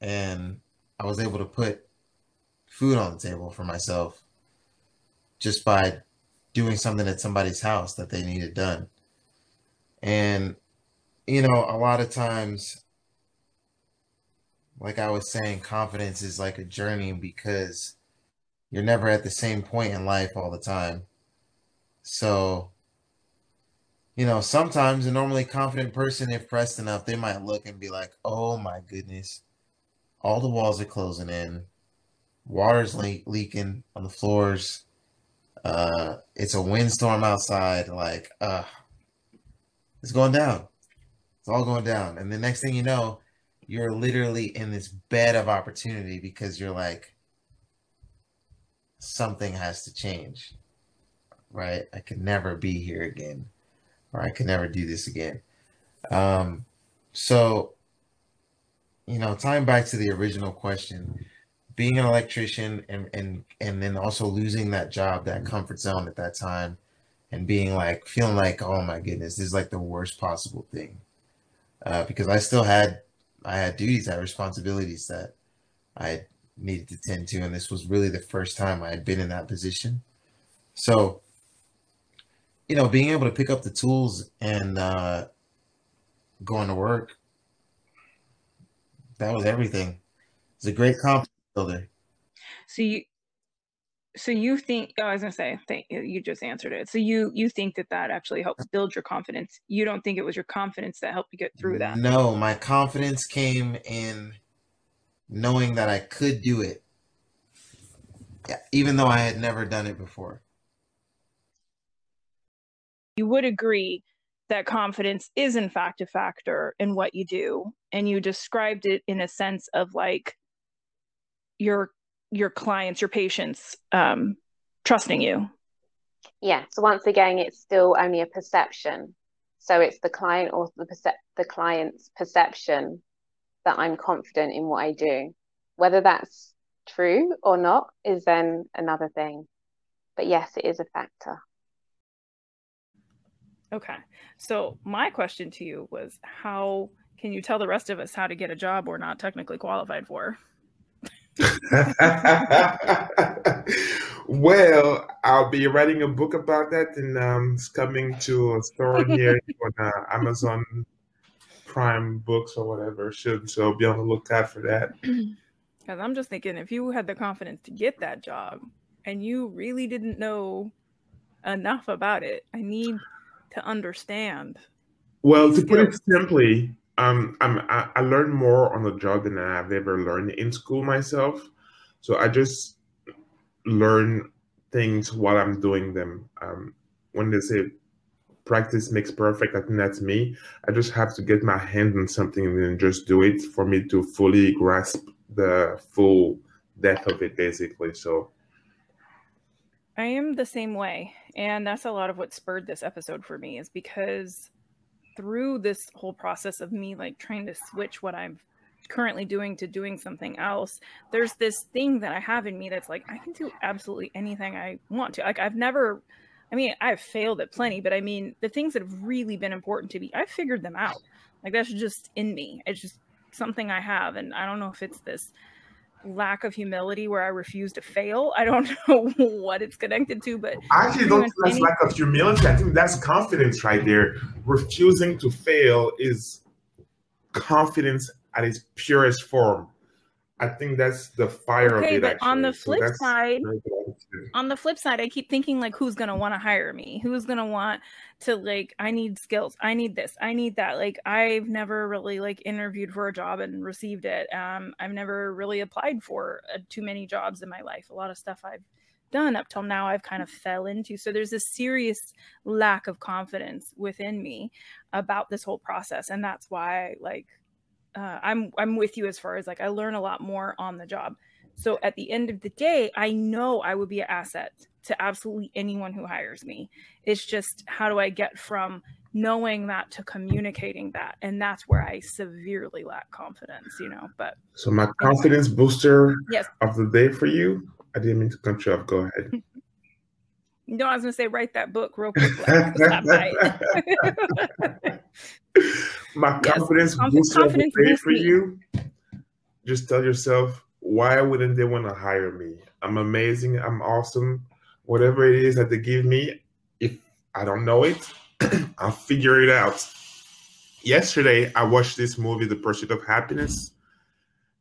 and I was able to put food on the table for myself just by doing something at somebody's house that they needed done. And, you know, a lot of times, like I was saying, confidence is like a journey because you're never at the same point in life all the time. So, you know, sometimes a normally confident person, if pressed enough, they might look and be like, oh my goodness, all the walls are closing in, water's le- leaking on the floors uh, it's a windstorm outside. Like, uh, it's going down. It's all going down. And the next thing you know, you're literally in this bed of opportunity because you're like, something has to change, right? I could never be here again, or I can never do this again. Um, so, you know, tying back to the original question, being an electrician and and and then also losing that job, that comfort zone at that time, and being like feeling like, oh my goodness, this is like the worst possible thing, uh, because I still had I had duties, I had responsibilities that I needed to tend to, and this was really the first time I had been in that position. So, you know, being able to pick up the tools and uh, going to work, that was everything. It's a great comp builder. So you, so you think? Oh, I was gonna say, thank you. You Just answered it. So you you think that that actually helps build your confidence? You don't think it was your confidence that helped you get through that? No, my confidence came in knowing that I could do it, even though I had never done it before. You would agree that confidence is in fact a factor in what you do, and you described it in a sense of like your your clients, your patients um, trusting you. Yeah. So once again, it's still only a perception. So it's the client or the the client's perception that I'm confident in what I do. Whether that's true or not is then another thing. But yes, it is a factor. Okay. So my question to you was how can you tell the rest of us how to get a job we're not technically qualified for? <laughs> well, I'll be writing a book about that, and um, it's coming to a store <laughs> near on uh, Amazon Prime Books or whatever. Should so be on the lookout for that. <clears throat> Because I'm just thinking, if you had the confidence to get that job and you really didn't know enough about it, I need to understand. Well, to put it simply, um, I'm, I, I learned more on the job than I've ever learned in school myself. So I just learn things while I'm doing them. Um, when they say practice makes perfect, I think that's me. I just have to get my hand on something and then just do it for me to fully grasp the full depth of it, basically. So I am the same way. And that's a lot of what spurred this episode for me is because through this whole process of me like trying to switch what I'm currently doing to doing something else, there's this thing that I have in me that's like, I can do absolutely anything I want to. Like, I've never, I mean, I've failed at plenty, but I mean, the things that have really been important to me, I've figured them out. Like, that's just in me. It's just something I have. And I don't know if it's this lack of humility where I refuse to fail. I don't <laughs> know what it's connected to, but I actually don't think that's lack of humility. I think that's confidence right there. Refusing to fail is confidence at its purest form. I think that's the fire okay, of it. But actually. on the flip so side, on the flip side, I keep thinking like, who's gonna want to hire me? Who's gonna want to like? I need skills. I need this. I need that. Like, I've never really like interviewed for a job and received it. Um, I've never really applied for uh, too many jobs in my life. A lot of stuff I've done up till now I've kind of fell into. So there's a serious lack of confidence within me about this whole process, and that's why like uh, I'm I'm with you as far as like I learn a lot more on the job. So at the end of the day, I know I would be an asset to absolutely anyone who hires me. It's just how do I get from knowing that to communicating that, and that's where I severely lack confidence. You know, but so my confidence booster yes. of the day for you. I didn't mean to cut you off. Go ahead. <laughs> No, I was gonna say write that book real quick. <laughs> <laughs> My confidence yes, booster confidence for you. Just tell yourself, why wouldn't they want to hire me? I'm amazing. I'm awesome. Whatever it is that they give me, if I don't know it, <clears throat> I'll figure it out. Yesterday, I watched this movie, The Pursuit of Happyness,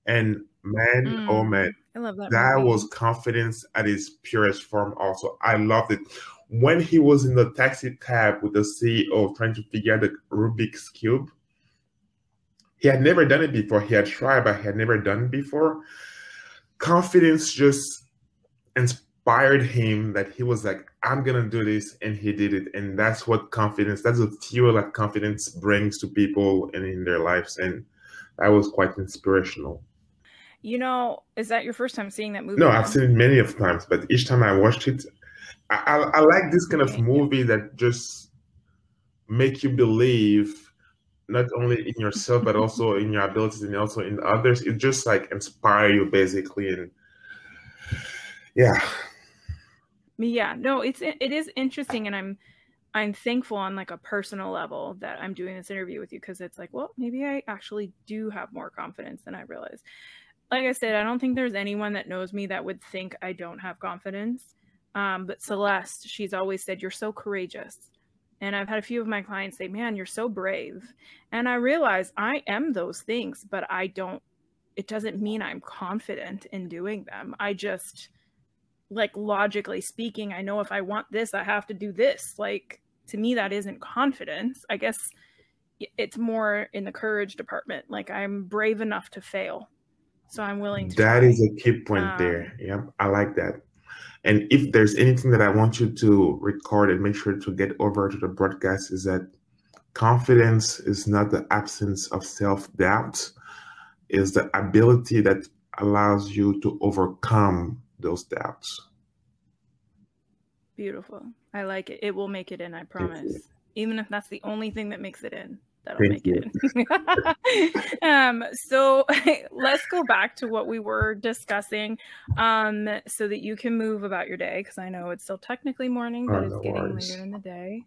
and man, Mm, oh man, I love that. that was confidence at its purest form. Also, I loved it when he was in the taxi cab with the CEO trying to figure out the Rubik's cube. He had never done it before. He had tried, but he had never done it before. Confidence just inspired him that he was like, "I'm gonna do this," and he did it. And that's what confidence. That's the fuel that confidence brings to people and in their lives. And that was quite inspirational. You know, is that your first time seeing that movie? No, then? I've seen it many of times, but each time I watched it, I, I, I like this kind of movie that just make you believe not only in yourself but also in your abilities and also in others. It just like inspire you basically, and yeah, yeah no it's it is interesting and i'm i'm thankful on like a personal level that i'm doing this interview with you because it's like well maybe i actually do have more confidence than i realize. Like i said i don't think there's anyone that knows me that would think i don't have confidence. Um, but celeste she's always said you're so courageous and i've had a few of my clients say man you're so brave and i realize i am those things but i don't it doesn't mean i'm confident in doing them i just like logically speaking, I know if I want this, I have to do this. Like to me, that isn't confidence. I guess it's more in the courage department. Like I'm brave enough to fail, so I'm willing to. That try. is a key point Um, there. Yep, I like that. And if there's anything that I want you to record and make sure to get over to the broadcast, is that confidence is not the absence of self doubt, is the ability that allows you to overcome those doubts. Beautiful. I like it. It will make it in. I promise. even if that's the only thing that makes it in. That'll Thank make it in. <laughs> um, so <laughs> let's go back to what we were discussing um, so that you can move about your day because I know it's still technically morning, but Oh, it's getting worries. later in the day.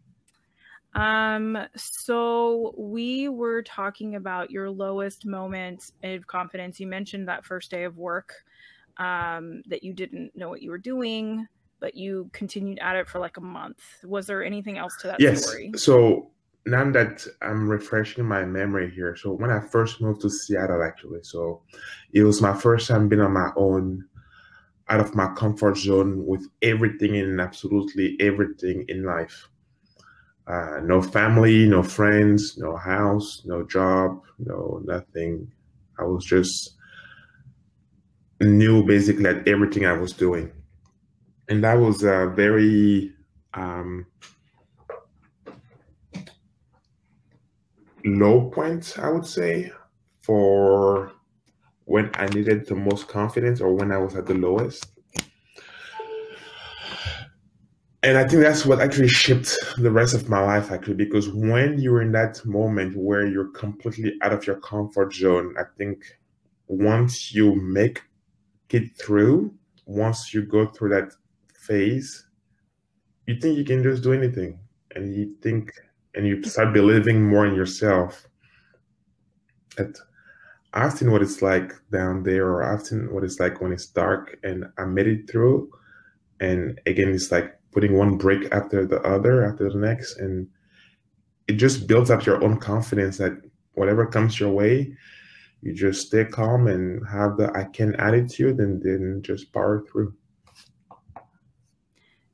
Um, so we were talking about your lowest moment of confidence. You mentioned that first day of work um, that you didn't know what you were doing, but you continued at it for like a month. Was there anything else to that Yes. story? So now that I'm refreshing my memory here, so when I first moved to Seattle, actually, so it was my first time being on my own, out of my comfort zone with everything and absolutely everything in life. Uh, no family, no friends, no house, no job, no nothing. I was just new basically at everything I was doing. And that was a very um, low point, I would say, for when I needed the most confidence or when I was at the lowest. And I think that's what actually shaped the rest of my life, actually, because when you're in that moment where you're completely out of your comfort zone, I think once you make it through, once you go through that phase, you think you can just do anything. And you think, and you start believing more in yourself. At, seen what it's like down there, or seen what it's like when it's dark, and I made it through. And again, it's like putting one break after the other, after the next, and it just builds up your own confidence that whatever comes your way, you just stay calm and have the I can attitude, and then just power through.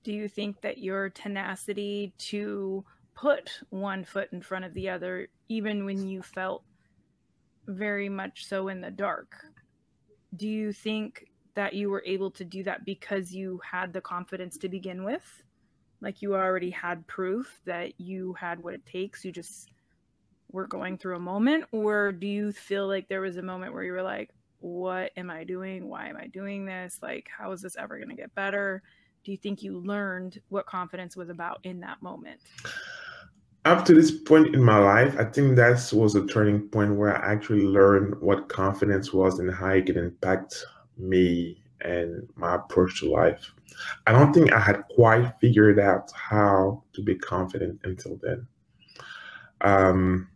Do you think that your tenacity to put one foot in front of the other, even when you felt very much so in the dark, do you think that you were able to do that because you had the confidence to begin with? Like you already had proof that you had what it takes, you just were going through a moment? Or do you feel like there was a moment where you were like, what am I doing? Why am I doing this? Like, how is this ever going to get better? Do you think you learned what confidence was about in that moment? Up to this point in my life, I think that was a turning point where I actually learned what confidence was and how it could impact me and my approach to life. I don't think I had quite figured out how to be confident until then. Um,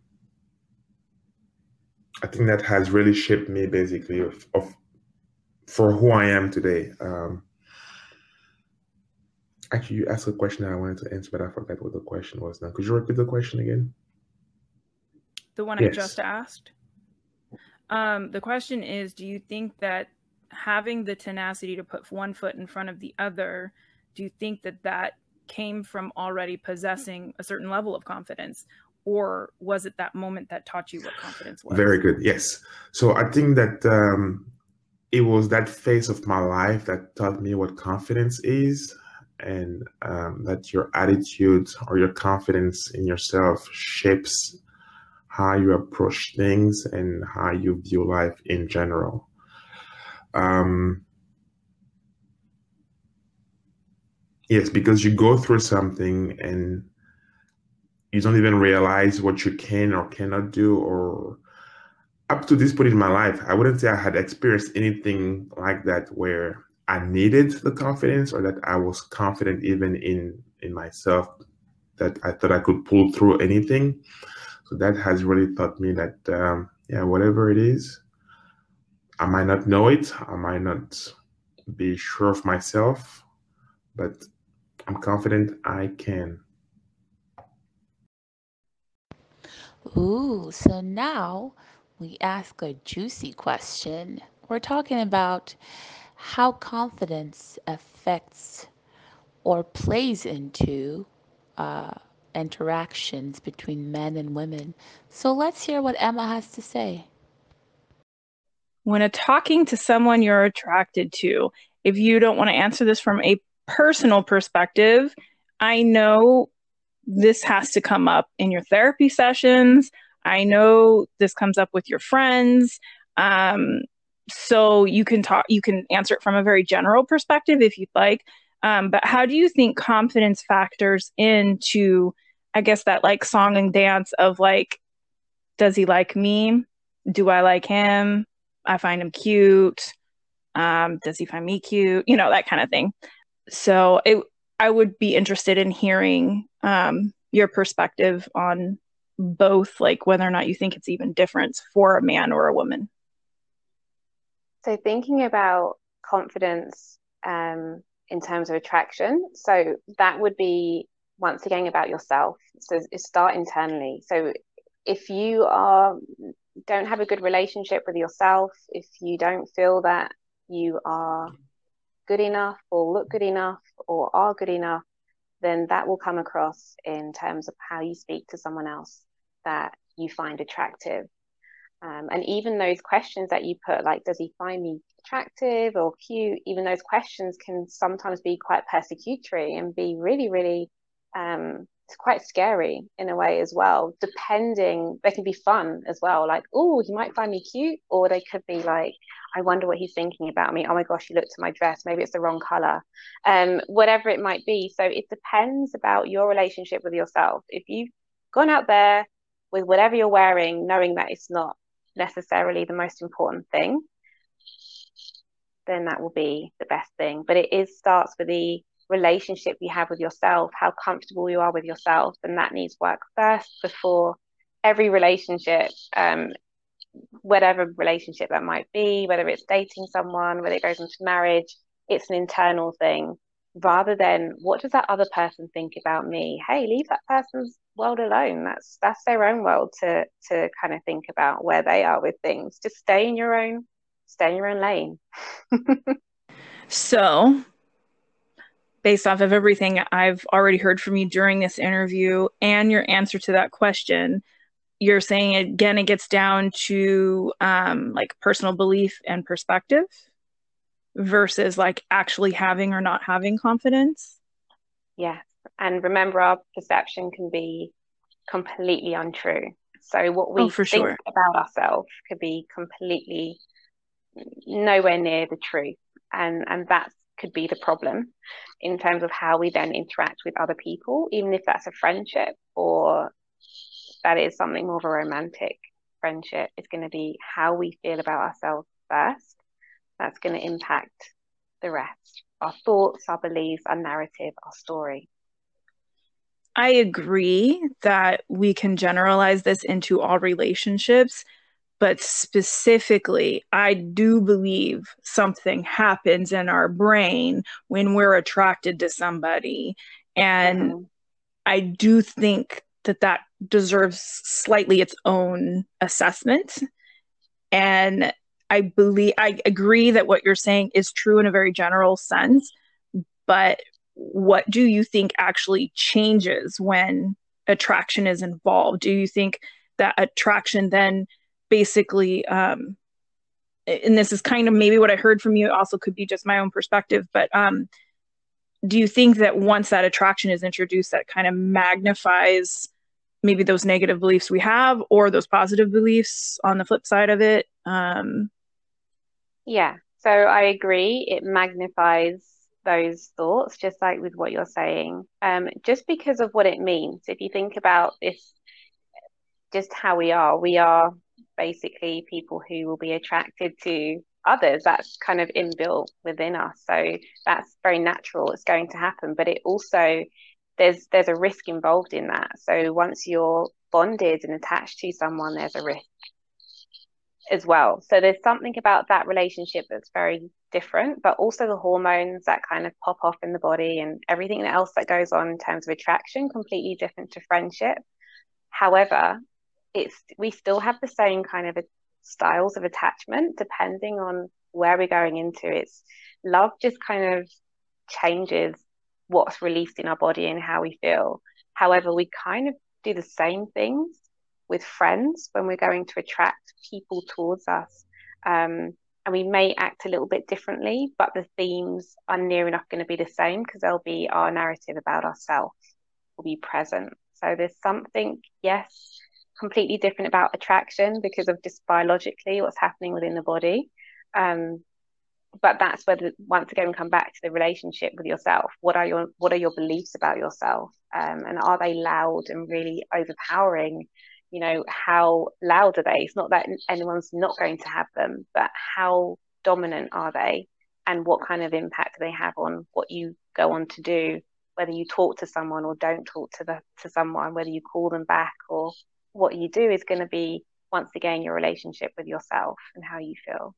I think that has really shaped me basically of, of for who I am today. Um, actually, you asked a question that I wanted to answer, but I forgot what the question was now. Could you repeat the question again? The one I just asked. Um, the question is Do you think that having the tenacity to put one foot in front of the other, do you think that that came from already possessing a certain level of confidence? Or was it that moment that taught you what confidence was? Very good. Yes. So I think that um, it was that phase of my life that taught me what confidence is, and um, that your attitude or your confidence in yourself shapes how you approach things and how you view life in general. Um, yes, because you go through something and you don't even realize what you can or cannot do or up to this point in my life i wouldn't say i had experienced anything like that where i needed the confidence or that i was confident even in in myself that i thought i could pull through anything. So that has really taught me that um, yeah whatever it is i might not know it. I might not be sure of myself but i'm confident i can. Ooh, so now we ask a juicy question. We're talking about how confidence affects or plays into uh, interactions between men and women. So let's hear what Emma has to say. when talking to someone you're attracted to, if you don't want to answer this from a personal perspective, I know this has to come up in your therapy sessions. I know this comes up with your friends. Um, so you can talk, you can answer it from a very general perspective if you'd like. Um, but how do you think confidence factors into I guess that like song and dance of like, does he like me? Do I like him? I find him cute. Um, does he find me cute? You know, that kind of thing. So it, I would be interested in hearing um, your perspective on both, like whether or not you think it's even different for a man or a woman. So thinking about confidence um, in terms of attraction, so that would be once again about yourself. So start internally. So if you are don't have a good relationship with yourself, if you don't feel that you are good enough or look good enough or are good enough, then that will come across in terms of how you speak to someone else that you find attractive. Um, and even those questions that you put, like, does he find me attractive or cute? Even those questions can sometimes be quite persecutory and be really, really um, it's quite scary in a way as well. Depending, they can be fun as well. Like, oh, he might find me cute, or they could be like, I wonder what he's thinking about me. Oh my gosh, he looked at my dress. Maybe it's the wrong color. Um, whatever it might be. So it depends about your relationship with yourself. If you've gone out there with whatever you're wearing, knowing that it's not necessarily the most important thing, then that will be the best thing. But it is starts with the relationship you have with yourself, how comfortable you are with yourself, and that needs work first before every relationship, um, whatever relationship that might be, whether it's dating someone, whether it goes into marriage, it's an internal thing rather than what does that other person think about me? Hey leave that person's world alone. That's that's their own world to to kind of think about where they are with things. Just stay in your own stay in your own lane. So based off of everything I've already heard from you during this interview and your answer to that question, you're saying again, it gets down to um, like personal belief and perspective versus like actually having or not having confidence. Yes. And remember, our perception can be completely untrue. So, what we oh, think sure. about ourselves could be completely nowhere near the truth. And, and that could be the problem in terms of how we then interact with other people, even if that's a friendship or that is something more of a romantic friendship. It's going to be how we feel about ourselves first. That's going to impact the rest our thoughts, our beliefs, our narrative, our story. I agree that we can generalize this into all relationships but specifically, I do believe something happens in our brain when we're attracted to somebody. And mm-hmm. I do think that that deserves slightly its own assessment. And I believe, I agree that what you're saying is true in a very general sense. But what do you think actually changes when attraction is involved? Do you think that attraction then basically um and this is kind of maybe what I heard from you also could be just my own perspective, but um, do you think that once that attraction is introduced, that kind of magnifies maybe those negative beliefs we have or those positive beliefs on the flip side of it? Um, yeah, so I agree. It magnifies those thoughts, just like with what you're saying, um, just because of what it means. If you think about this, just how we are, we are basically people who will be attracted to others. That's kind of inbuilt within us. So that's very natural. It's going to happen. But it also there's there's a risk involved in that. So once you're bonded and attached to someone, there's a risk as well. So there's something about that relationship that's very different, but also the hormones that kind of pop off in the body and everything else that goes on in terms of attraction, completely different to friendship. However, it's we still have the same kind of styles of attachment depending on where we're going into it's love just kind of changes what's released in our body and how we feel however we kind of do the same things with friends when we're going to attract people towards us. Um, and we may act a little bit differently but the themes are near enough going to be the same because they'll be our narrative about ourselves will be present. So there's something yes completely different about attraction because of just biologically what's happening within the body. Um, but that's where the, once again come back to the relationship with yourself. What are your what are your beliefs about yourself? Um, and are they loud and really overpowering you know how loud are they? It's not that anyone's not going to have them but how dominant are they? And what kind of impact do they have on what you go on to do whether you talk to someone or don't talk to the to someone whether you call them back or what you do is going to be once again your relationship with yourself and how you feel.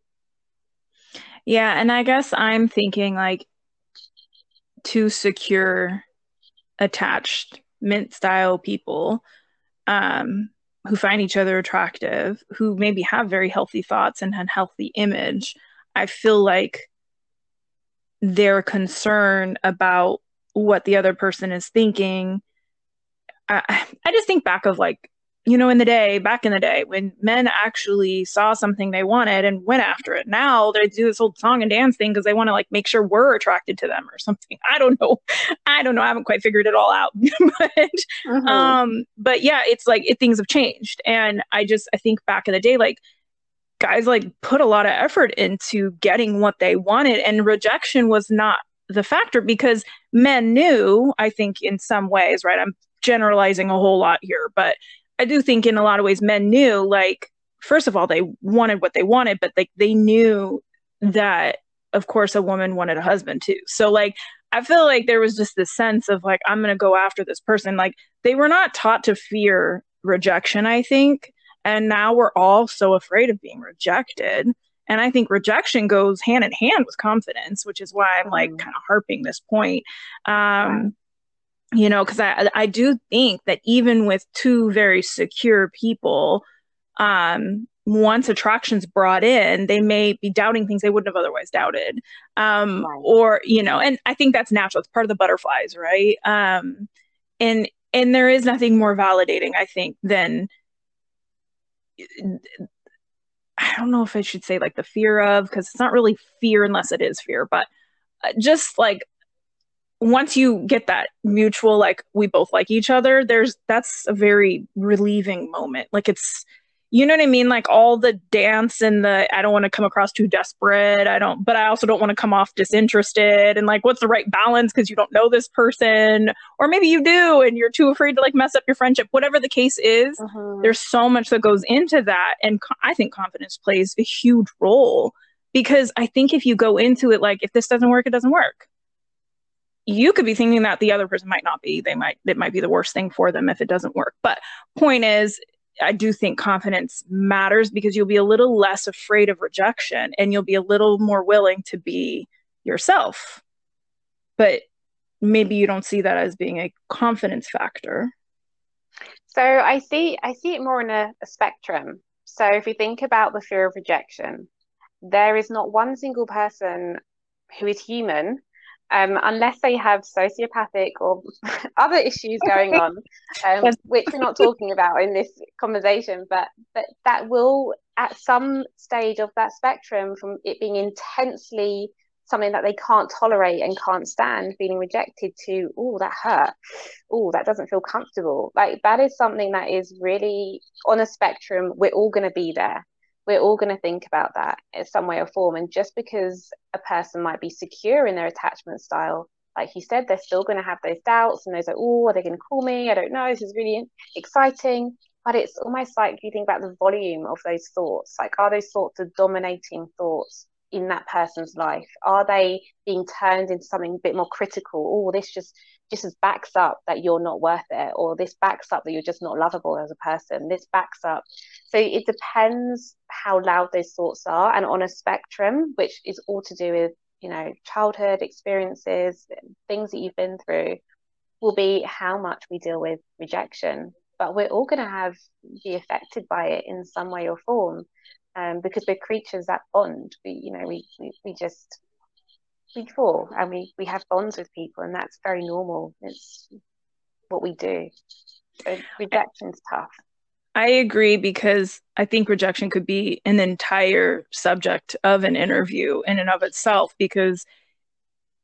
Yeah, and I guess I'm thinking like to secure attachment style people um, who find each other attractive, who maybe have very healthy thoughts and unhealthy image. I feel like their concern about what the other person is thinking. I, I just think back of like you know, in the day, back in the day, when men actually saw something they wanted and went after it. Now they do this whole song and dance thing because they want to like make sure we're attracted to them or something. <laughs> I don't know. I don't know. I haven't quite figured it all out. <laughs> but mm-hmm. um, but yeah, it's like it, things have changed. And I just I think back in the day, like guys like put a lot of effort into getting what they wanted, and rejection was not the factor because men knew, I think, in some ways, right? I'm generalizing a whole lot here, but I do think in a lot of ways men knew like first of all they wanted what they wanted, but like they knew that of course a woman wanted a husband too. So like I feel like there was just this sense of like I'm going to go after this person. Like they were not taught to fear rejection, I think. And now we're all so afraid of being rejected. And I think rejection goes hand in hand with confidence, which is why I'm like mm-hmm. kind of harping this point. Um, you know because i i do think that even with two very secure people um once attractions brought in they may be doubting things they wouldn't have otherwise doubted. Um right. or you know and i think that's natural. It's part of the butterflies right? Um and and there is nothing more validating i think than i don't know if i should say like the fear of because it's not really fear unless it is fear but uh, just like once you get that mutual like we both like each other there's that's a very relieving moment. Like it's you know what i mean? Like all the dance and the i don't want to come across too desperate i don't but i also don't want to come off disinterested and like what's the right balance because you don't know this person? Or maybe you do and you're too afraid to like mess up your friendship whatever the case is uh-huh. there's so much that goes into that and co- i think confidence plays a huge role because i think if you go into it like if this doesn't work it doesn't work you could be thinking that the other person might not be. They might it might be the worst thing for them if it doesn't work. But point is i do think confidence matters because you'll be a little less afraid of rejection and you'll be a little more willing to be yourself. But maybe you don't see that as being a confidence factor. So i see i see it more in a, a spectrum. So if you think about the fear of rejection there is not one single person who is human um, unless they have sociopathic or <laughs> other issues going on, um, which we're not talking about in this conversation, but but that will at some stage of that spectrum, from it being intensely something that they can't tolerate and can't stand, feeling rejected, to oh that hurt, oh that doesn't feel comfortable. Like that is something that is really on a spectrum. We're all going to be there we're all going to think about that in some way or form. And just because a person might be secure in their attachment style, like you said, they're still going to have those doubts and those like, oh, are they going to call me? I don't know. This is really exciting. But it's almost like you think about the volume of those thoughts. Like, are those thoughts the dominating thoughts in that person's life? Are they being turned into something a bit more critical? Oh, this just just as backs up that you're not worth it, or this backs up that you're just not lovable as a person. This backs up. So it depends how loud those thoughts are, and on a spectrum, which is all to do with you know childhood experiences, things that you've been through, will be how much we deal with rejection. But we're all going to have be affected by it in some way or form um, because we're creatures that bond. We, you know, we, we, we just we fall and we, we have bonds with people, and that's very normal. It's what we do. So rejection's tough. I agree because I think rejection could be an entire subject of an interview in and of itself because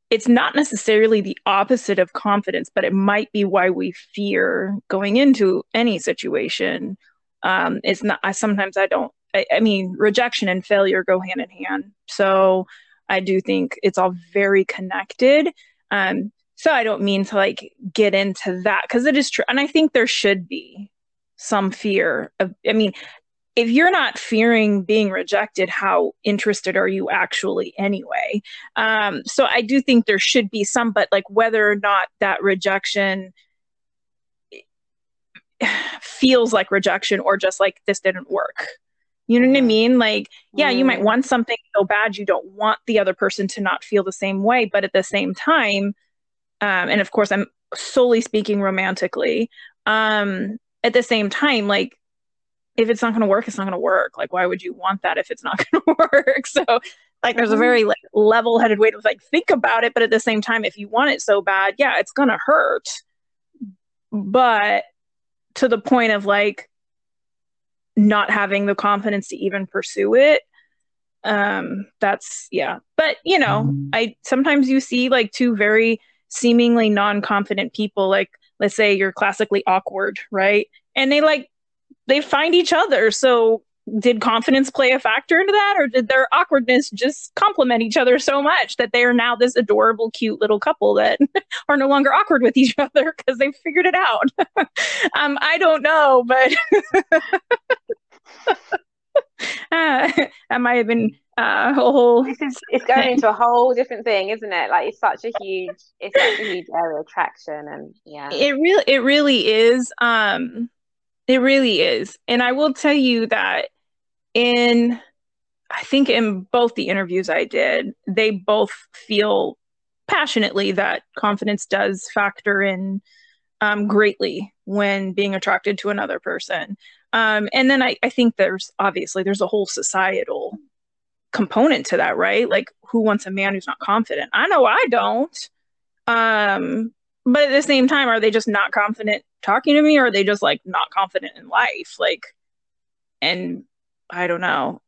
it's not necessarily the opposite of confidence, but it might be why we fear going into any situation. Um, it's not. I sometimes I don't I, I mean, rejection and failure go hand in hand. So I do think it's all very connected. Um, so I don't mean to like get into that because it is true. And I think there should be some fear of, I mean, if you're not fearing being rejected, how interested are you actually anyway? Um, so I do think there should be some, but like whether or not that rejection feels like rejection or just like this didn't work. You know what I mm-hmm. mean? Like, yeah, you might mm-hmm. want something so bad you don't want the other person to not feel the same way, but at the same time, um, and of course, I'm solely speaking romantically. Um, at the same time, like, if it's not going to work, it's not going to work. Like, why would you want that if it's not <laughs> going to work? So, like, there's a very like level-headed way to like think about it, but at the same time, if you want it so bad, yeah, it's going to hurt. But to the point of like not having the confidence to even pursue it um that's yeah but you know mm-hmm. i sometimes you see like two very seemingly non-confident people like let's say you're classically awkward right? And they like they find each other. So did confidence play a factor into that or did their awkwardness just complement each other so much that they are now this adorable cute little couple that <laughs> are no longer awkward with each <laughs> other because they figured it out? <laughs> Um, i don't know but uh, <laughs> <laughs> that might have been uh, a whole this is it's going into a whole different thing isn't it? Like it's such a huge it's such a huge area of traction and yeah. It really it really is um it really is. And i will tell you that in I think in both the interviews I did, they both feel passionately that confidence does factor in um, greatly when being attracted to another person. Um, and then I, I think there's obviously there's a whole societal component to that, right? Like who wants a man who's not confident? I know I don't. Um, but at the same time, are they just not confident talking to me or are they just like not confident in life? Like, and I don't know.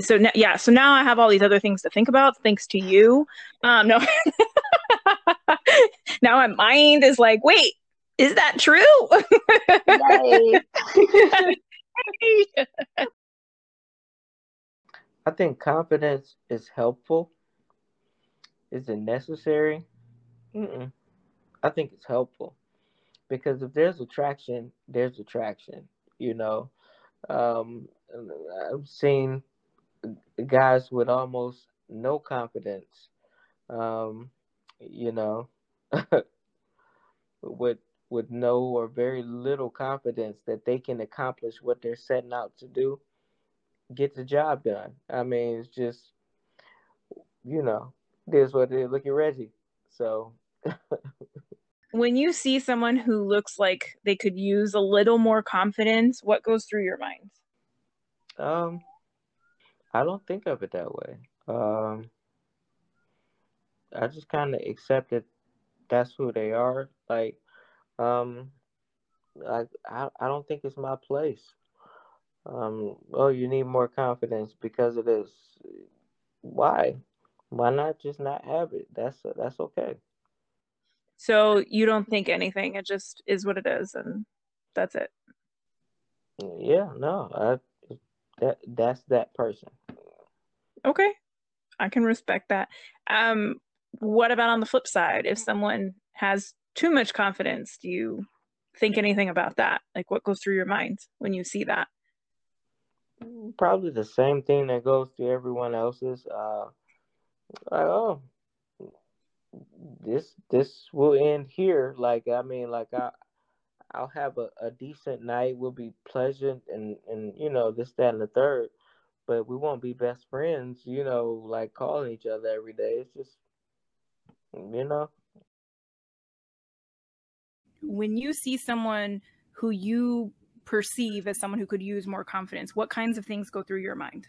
So now, yeah, so now I have all these other things to think about thanks to you. Um, no, <laughs> now my mind is like, wait, is that true? <laughs> I think confidence is helpful. Is it necessary? Mm-mm. I think it's helpful because if there's attraction, there's attraction. You know, um, I've seen guys with almost no confidence, um, you know, <laughs> with with no or very little confidence that they can accomplish what they're setting out to do, get the job done. I mean, it's just, you know, there's what it is. Look at Reggie. So. <laughs> when you see someone who looks like they could use a little more confidence, what goes through your mind? Um, I don't think of it that way. Um, I just kind of accept that that's who they are. Like, um, I, I I don't think it's my place. Um, oh, you need more confidence because it is. Why? Why not just not have it? That's that's okay. So you don't think anything. It just is what it is, and that's it. Yeah. No. I that that's that person. Okay. I can respect that. Um what about on the flip side? If someone has too much confidence, do you think anything about that? Like what goes through your mind when you see that? Probably the same thing that goes through everyone else's. Uh like, oh this this will end here. Like I mean, like I I'll have a, a decent night. We'll be pleasant and, and, you know, this, that, and the third. But we won't be best friends, you know, like calling each other every day. It's just, you know. When you see someone who you perceive as someone who could use more confidence, what kinds of things go through your mind?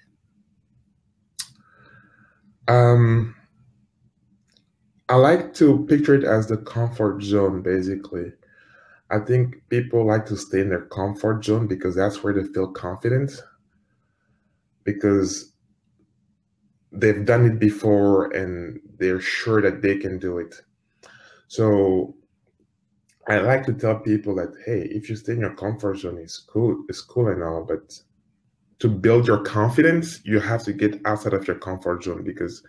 Um, I like to picture it as the comfort zone, basically. I think people like to stay in their comfort zone because that's where they feel confident because they've done it before and they're sure that they can do it. So I like to tell people that hey, if you stay in your comfort zone, it's cool, it's cool and all, but to build your confidence, you have to get outside of your comfort zone because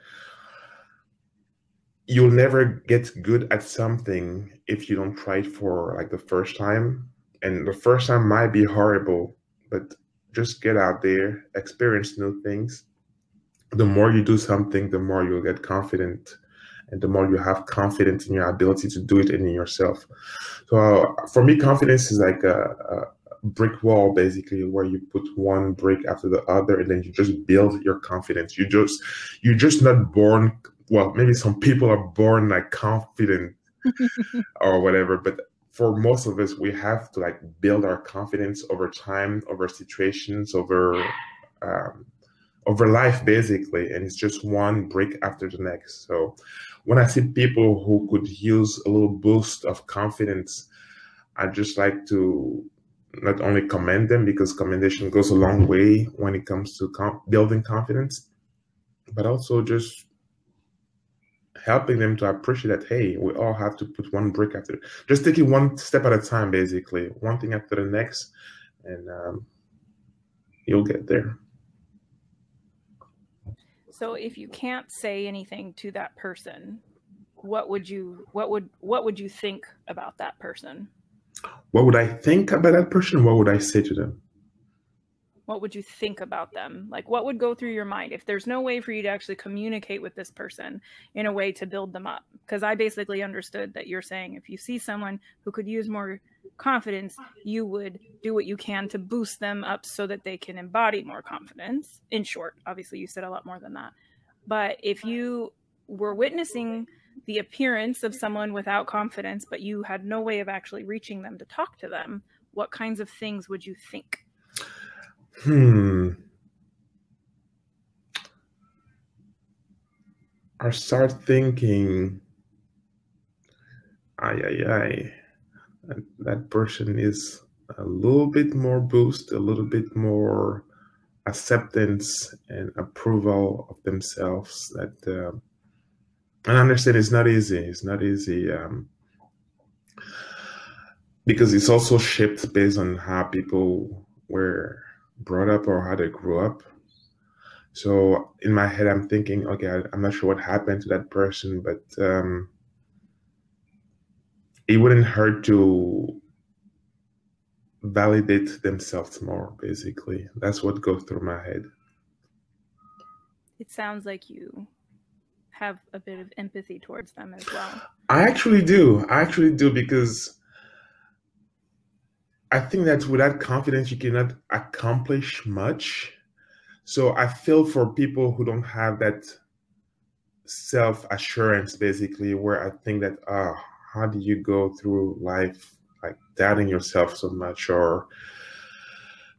you'll never get good at something if you don't try it for like the first time. And the first time might be horrible, but just get out there, experience new things. The more you do something, the more you'll get confident and the more you have confidence in your ability to do it and in yourself. So uh, for me, confidence is like a, a, brick wall, basically, where you put one brick after the other, and then you just build your confidence. You just you're just not born. Well, maybe some people are born like confident <laughs> or whatever, but for most of us, we have to like build our confidence over time, over situations, over um, over life, basically, and it's just one brick after the next. So when I see people who could use a little boost of confidence, I just like to not only commend them because commendation goes a long way when it comes to com- building confidence, but also just helping them to appreciate that hey, we all have to put one brick after, just taking one step at a time, basically, one thing after the next, and um, you'll get there. So if you can't say anything to that person, what would you what would what would you think about that person? What would I think about that person? What would I say to them? what would you think about them? Like, what would go through your mind if there's no way for you to actually communicate with this person in a way to build them up? Because I basically understood that you're saying if you see someone who could use more confidence, you would do what you can to boost them up so that they can embody more confidence. In short, obviously, you said a lot more than that. But if you were witnessing the appearance of someone without confidence, but you had no way of actually reaching them to talk to them, what kinds of things would you think? Hmm. I start thinking, ay, ay, ay, that, that person is a little bit more boost, a little bit more acceptance and approval of themselves. That uh, and I understand it's not easy. It's not easy um, because it's also shaped based on how people were brought up or how they grew up. So in my head, I'm thinking, okay, I, am not sure what happened to that person, but um, it wouldn't hurt to validate themselves more. Basically, that's what goes through my head. It sounds like you have a bit of empathy towards them as well. I actually do. I actually do because I think that without confidence, you cannot accomplish much. So I feel for people who don't have that self assurance, basically, where I think that, uh, how do you go through life like doubting yourself so much or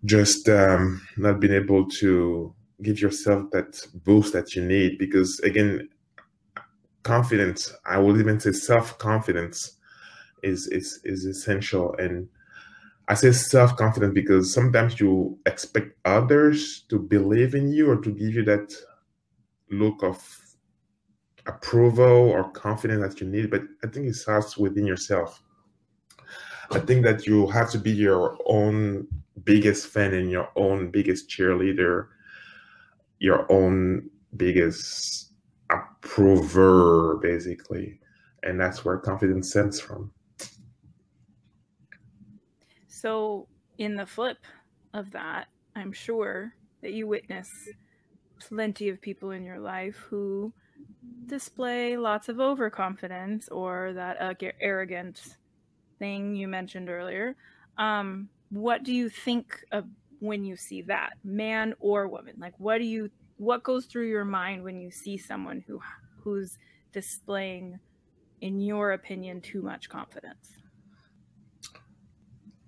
just um, not being able to give yourself that boost that you need? Because again, confidence, I would even say self confidence, is, is, is essential. And I say self confidence because sometimes you expect others to believe in you or to give you that look of approval or confidence that you need, but I think it starts within yourself. I think that you have to be your own biggest fan and your own biggest cheerleader, your own biggest approver, basically. And that's where confidence stems from. So, in the flip of that, I'm sure that you witness plenty of people in your life who display lots of overconfidence or that uh, arrogant thing you mentioned earlier. Um, what do you think of when you see that, man or woman? Like, what do you what goes through your mind when you see someone who who's displaying, in your opinion, too much confidence?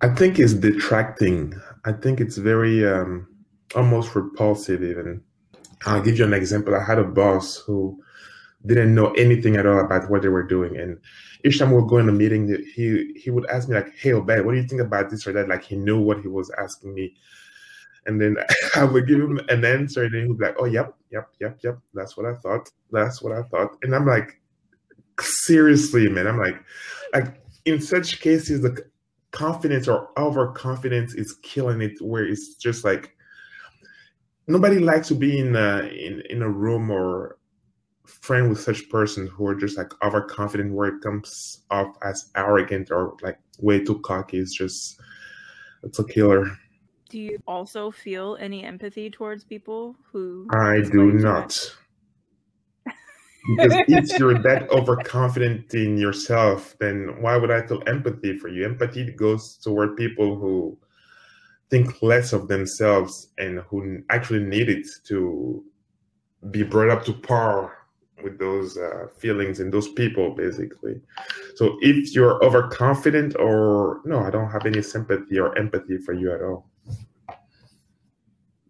I think it's detracting. I think it's very um, almost repulsive, even. I'll give you an example. I had a boss who didn't know anything at all about what they were doing, and each time we would go in a meeting, he he would ask me like, "Hey, Obed, what do you think about this or that?" Like he knew what he was asking me, and then <laughs> I would give him an answer, and then he'd be like, "Oh, yep, yep, yep, yep. That's what I thought. That's what I thought." And I'm like, seriously, man. I'm like, like in such cases, the confidence or overconfidence is killing it where it's just like nobody likes to be in a, in, in a room or friend with such persons who are just like overconfident where it comes off as arrogant or like way too cocky is just it's a killer. Do you also feel any empathy towards people who I do not. Because if <laughs> you're that overconfident in yourself, then why would I feel empathy for you? Empathy goes toward people who think less of themselves and who actually need it to be brought up to par with those uh, feelings and those people, basically. So if you're overconfident, or no, I don't have any sympathy or empathy for you at all.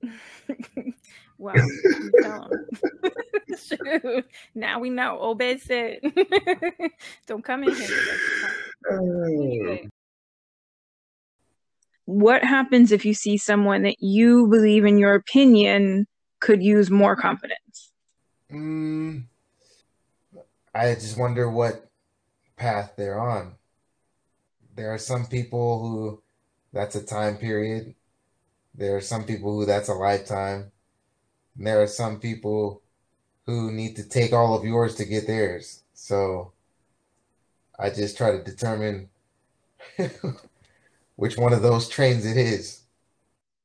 <laughs> wow, you tell <laughs> 'em. Shoot. Now we know. Obed said, <laughs> "Don't come in here." with that shit. Anyway, what happens if you see someone that you believe, in your opinion, could use more confidence? Mm, I just wonder what path they're on. There are some people who that's a time period. There are some people who that's a lifetime. And there are some people who need to take all of yours to get theirs. So I just try to determine <laughs> which one of those trains it is.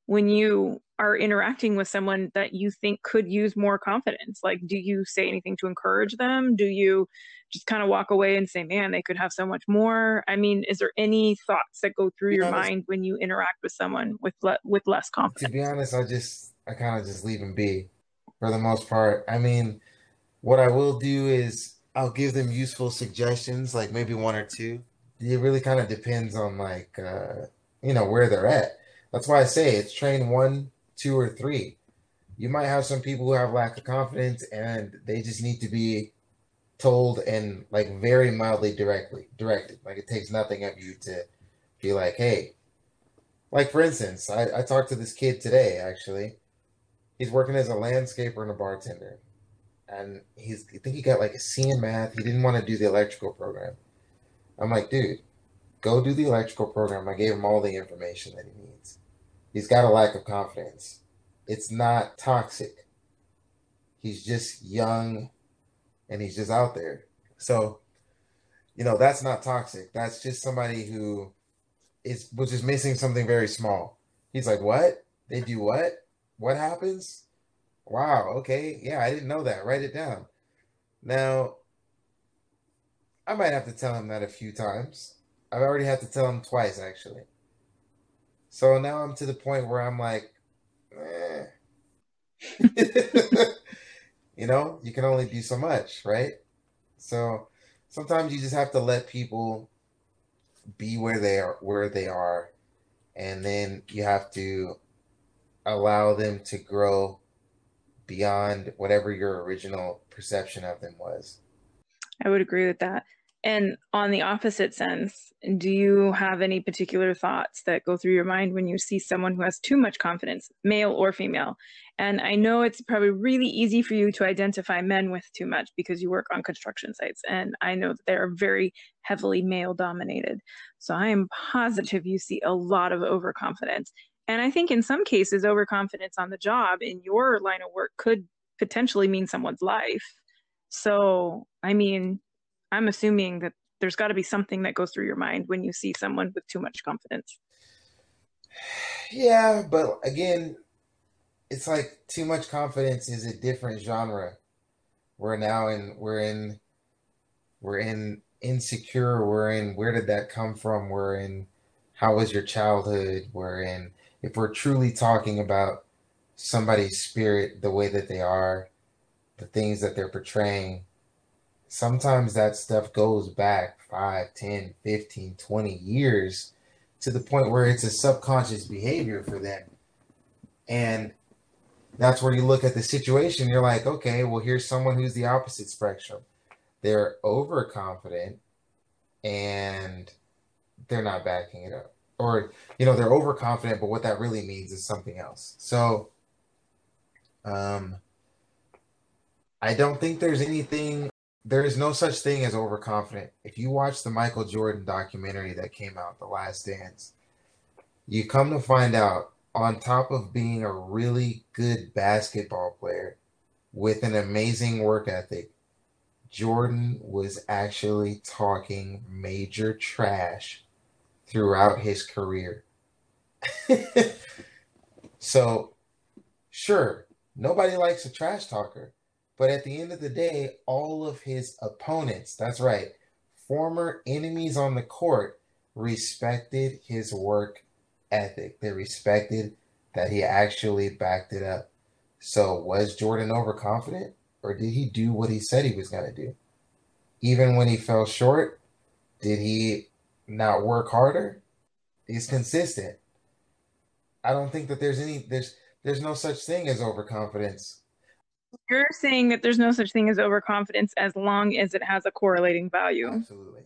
When you are interacting with someone that you think could use more confidence, like, do you say anything to encourage them? Do you just kind of walk away and say, "Man, they could have so much more"? I mean, is there any thoughts that go through your honest, mind when you interact with someone with le- with less confidence? to be honest, I just I kind of just leave them be for the most part. I mean, what I will do is I'll give them useful suggestions, like maybe one or two. It really kind of depends on like uh, you know where they're at. That's why I say it's train one, two, or three. You might have some people who have lack of confidence and they just need to be told and like very mildly directly directed. Like it takes nothing of you to be like, hey, like for instance, I, I talked to this kid today actually. He's working as a landscaper and a bartender. And he's I think he got like a C in math. He didn't want to do the electrical program. I'm like, dude, go do the electrical program. I gave him all the information that he needs. He's got a lack of confidence. It's not toxic. He's just young and he's just out there. So, you know, that's not toxic. That's just somebody who is was just missing something very small. He's like, "What? They do what? What happens? Wow, okay. Yeah, I didn't know that. Write it down." Now, I might have to tell him that a few times. I've already had to tell him twice actually. So now I'm to the point where I'm like, eh. <laughs> you know, you can only do so much, right? So sometimes you just have to let people be where they are, where they are, and then you have to allow them to grow beyond whatever your original perception of them was. I would agree with that. And on the opposite sense, do you have any particular thoughts that go through your mind when you see someone who has too much confidence, male or female? And I know it's probably really easy for you to identify men with too much because you work on construction sites. And I know that they're very heavily male dominated. So I am positive you see a lot of overconfidence. And I think in some cases, overconfidence on the job in your line of work could potentially mean someone's life. So, I mean, I'm assuming that there's got to be something that goes through your mind when you see someone with too much confidence. <sighs> Yeah, but again, it's like too much confidence is a different genre. We're now in we're in we're in insecure, we're in where did that come from? We're in how was your childhood? We're in if we're truly talking about somebody's spirit, the way that they are, the things that they're portraying, sometimes that stuff goes back 5, 10, 15, 20 years to the point where it's a subconscious behavior for them. And that's where you look at the situation, you're like, okay, well, here's someone who's the opposite spectrum. They're overconfident and they're not backing it up. Or, you know, they're overconfident, but what that really means is something else. So, um, I don't think there's anything, there is no such thing as overconfident. If you watch the Michael Jordan documentary that came out, The Last Dance, you come to find out on top of being a really good basketball player with an amazing work ethic, Jordan was actually talking major trash throughout his career. <laughs> so, sure, nobody likes a trash talker, but at the end of the day, all of his opponents, that's right, former enemies on the court, respected his work ethic. They respected that he actually backed it up. So, was Jordan overconfident or did he do what he said he was going to do? Even when he fell short, did he not work harder? He's consistent. I don't think that there's any there's there's no such thing as overconfidence. You're saying that there's no such thing as overconfidence as long as it has a correlating value. Absolutely.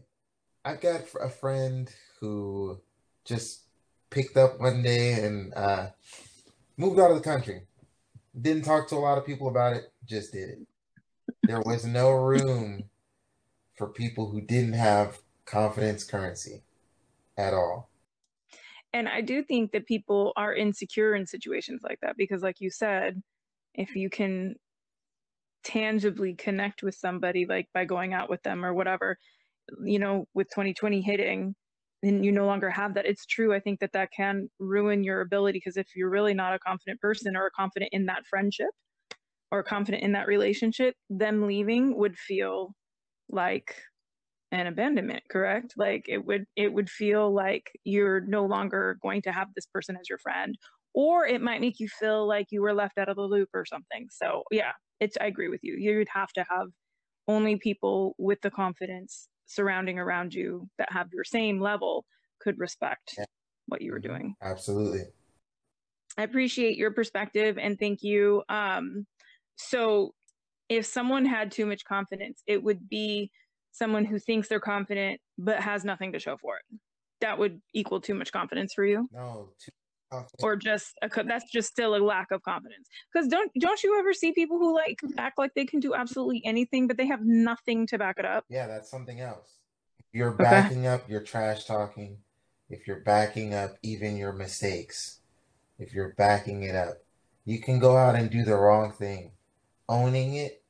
I've got a friend who just picked up one day and uh, moved out of the country. Didn't talk to a lot of people about it, just did it. There was no room for people who didn't have confidence currency at all. And I do think that people are insecure in situations like that because, like you said, if you can tangibly connect with somebody, like by going out with them or whatever, you know, with 2020 hitting, and you no longer have that. It's true i think that that can ruin your ability because if you're really not a confident person or confident in that friendship or confident in that relationship them leaving would feel like an abandonment correct? Like it would it would feel like you're no longer going to have this person as your friend or it might make you feel like you were left out of the loop or something. So yeah it's i agree with you you'd have to have only people with the confidence surrounding around you that have your same level could respect yeah. what you were mm-hmm. doing. Absolutely. I appreciate your perspective and thank you. Um, so, if someone had too much confidence, it would be someone who thinks they're confident but has nothing to show for it. That would equal too much confidence for you. No, too or just a, that's just still a lack of confidence. Because don't don't you ever see people who like hmm. act like they can do absolutely anything but they have nothing to back it up? Yeah that's something else. If you're backing okay. up your trash talking. If you're backing up even your mistakes. If you're backing it up. You can go out and do the wrong thing. Owning it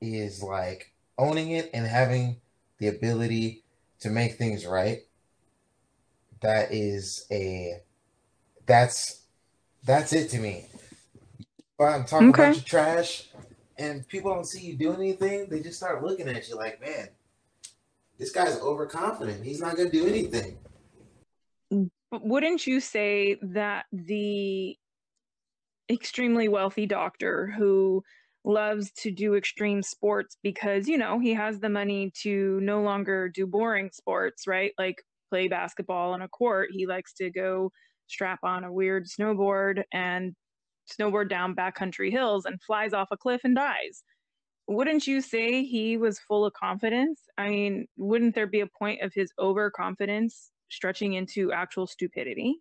is like owning it and having the ability to make things right that is a that's that's it to me. But I'm talking okay. about your trash, and people don't see you doing anything. They just start looking at you like, man, this guy's overconfident. He's not going to do anything. But wouldn't you say that the extremely wealthy doctor who loves to do extreme sports because you know he has the money to no longer do boring sports right like play basketball on a court he likes to go strap on a weird snowboard and snowboard down backcountry hills and flies off a cliff and dies. Wouldn't you say he was full of confidence? I mean, wouldn't there be a point of his overconfidence stretching into actual stupidity?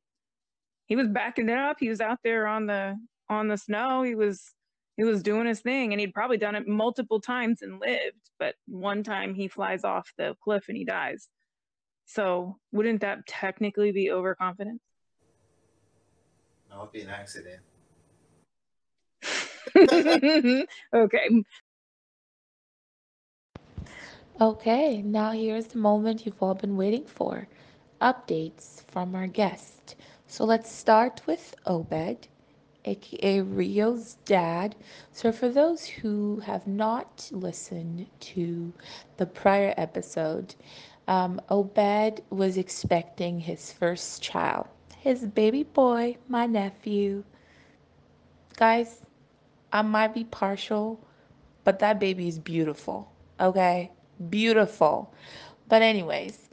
He was backing it up. He was out there on the on the snow. He was he was doing his thing and he'd probably done it multiple times and lived, but one time he flies off the cliff and he dies. So, wouldn't that technically be overconfidence? No, it'd be an accident. <laughs> okay. Okay, now here's the moment you've all been waiting for updates from our guest. So let's start with Obed, aka Rio's dad. So, for those who have not listened to the prior episode, um, Obed was expecting his first child his baby boy, my nephew. Guys, I might be partial, but that baby is beautiful. Okay? Beautiful. But, anyways,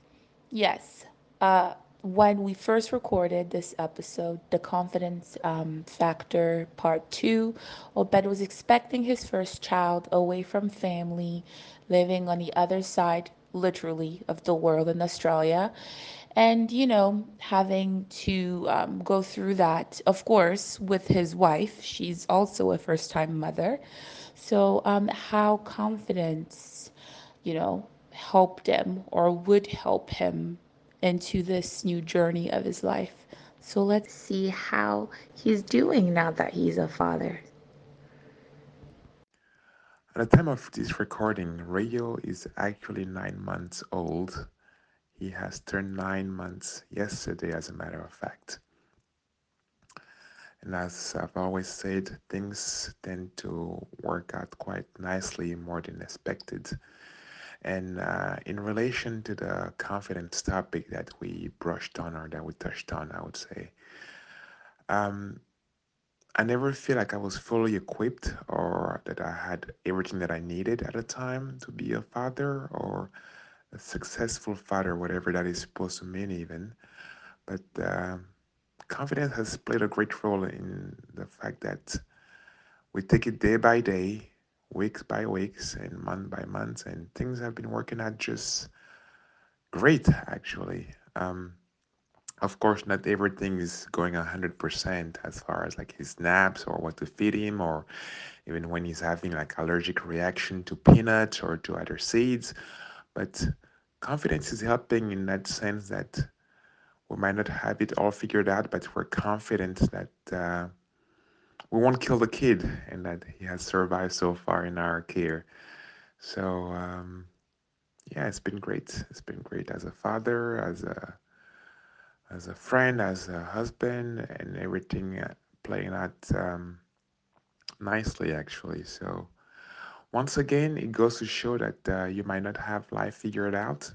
yes. Uh, when we first recorded this episode, the confidence um, factor part two, Obed was expecting his first child away from family, living on the other side, literally, of the world in Australia and you know having to um, go through that of course with his wife she's also a first time mother. So um, how confidence you know helped him or would help him into this new journey of his life. So let's see how he's doing now that he's a father. At the time of this recording, Rio is actually nine months old. He has turned nine months yesterday, as a matter of fact. And as I've always said, things tend to work out quite nicely, more than expected. And uh, in relation to the confidence topic that we brushed on or that we touched on, I would say, um, I never feel like I was fully equipped or that I had everything that I needed at the time to be a father or a successful father, whatever that is supposed to mean, even. But uh, confidence has played a great role in the fact that we take it day by day, weeks by weeks, and month by month, and things have been working out just great, actually. Um, of course, not everything is going 100% as far as like his naps or what to feed him, or even when he's having like allergic reaction to peanuts or to other seeds. But confidence is helping in that sense that we might not have it all figured out, but we're confident that uh, we won't kill the kid and that he has survived so far in our care. So, um, yeah, it's been great. It's been great as a father, as a as a friend, as a husband, and everything uh, playing out um, nicely, actually. So, once again, it goes to show that uh, you might not have life figured out,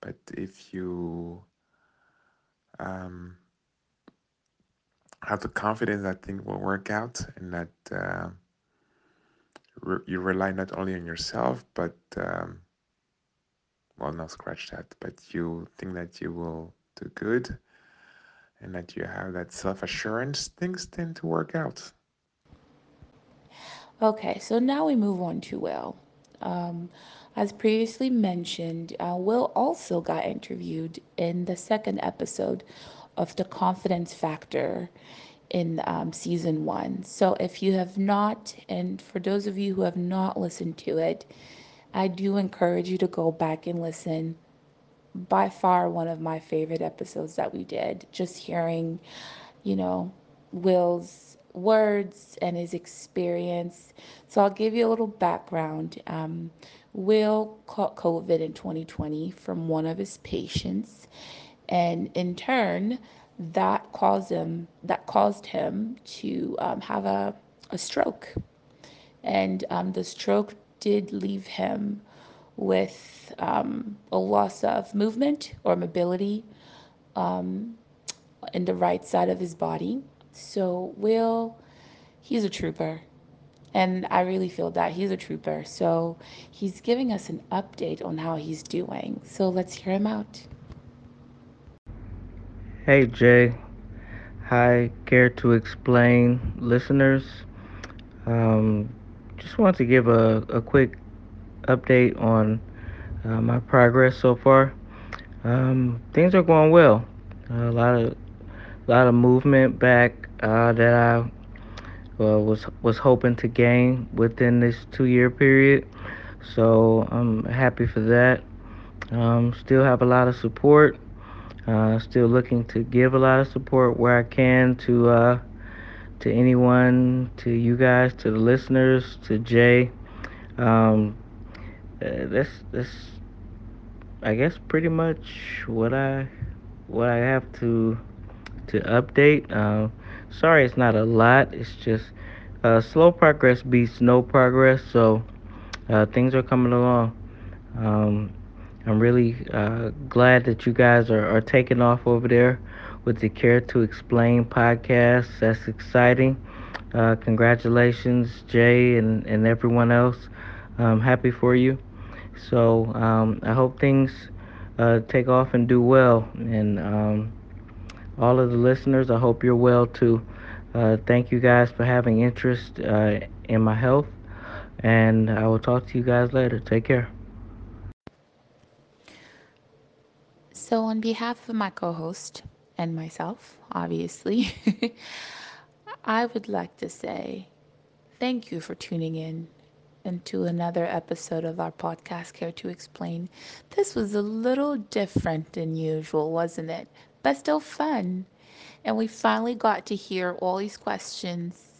but if you um, have the confidence that things will work out and that uh, re- you rely not only on yourself, but um, well, no, scratch that, but you think that you will do good and that you have that self assurance, things tend to work out. Okay, so now we move on to Will. Um, as previously mentioned, uh, Will also got interviewed in the second episode of The Confidence Factor in um, season one. So if you have not, and for those of you who have not listened to it, I do encourage you to go back and listen. By far, one of my favorite episodes that we did. Just hearing, you know, Will's words and his experience. So I'll give you a little background. Um, Will caught COVID in 2020 from one of his patients, and in turn, that caused him that caused him to um, have a, a stroke and um, the stroke did leave him with um, a loss of movement or mobility um, in the right side of his body. So, Will, he's a trooper. And I really feel that he's a trooper. So, he's giving us an update on how he's doing. So, let's hear him out. Hey Jay, hi, care to explain listeners? Um, just want to give a, a quick update on uh, my progress so far. Um, things are going well. A lot of a lot of movement back uh, that I uh, was was hoping to gain within this two year period. So I'm happy for that. Um, still have a lot of support. Uh, still looking to give a lot of support where I can to uh, to anyone, to you guys, to the listeners, to Jay. Um, uh, that's that's I guess pretty much what I what I have to to update. Uh, sorry, it's not a lot. It's just uh, slow progress beats no progress. So uh, things are coming along. Um, I'm really uh, glad that you guys are, are taking off over there with the Care to Explain podcast. That's exciting. Uh, congratulations, Jay, and, and everyone else. I'm happy for you. So um, I hope things uh, take off and do well. And um, all of the listeners, I hope you're well too. Uh, thank you guys for having interest uh, in my health. And I will talk to you guys later. Take care. So, on behalf of my co host and myself, obviously, <laughs> I would like to say thank you for tuning in into another episode of our podcast, Care to Explain. This was a little different than usual, wasn't it? But still fun. And we finally got to hear all these questions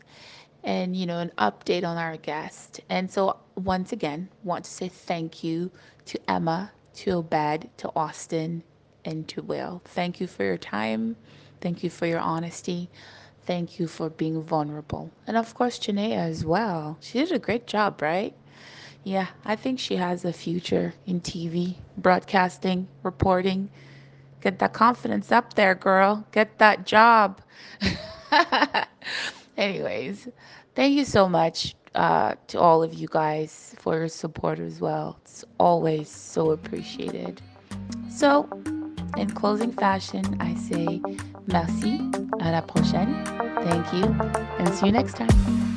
and you know an update on our guest. And so once again, want to say thank you to Emma, to Obed, to Austin, and to Will. Thank you for your time. Thank you for your honesty. Thank you for being vulnerable. And of course, Janaea as well. She did a great job, right? Yeah, I think she has a future in TV, broadcasting, reporting. Get that confidence up there, girl. Get that job. <laughs> Anyways, thank you so much uh, to all of you guys for your support as well. It's always so appreciated. So, in closing fashion, I say merci, à la prochaine, thank you, and see you next time.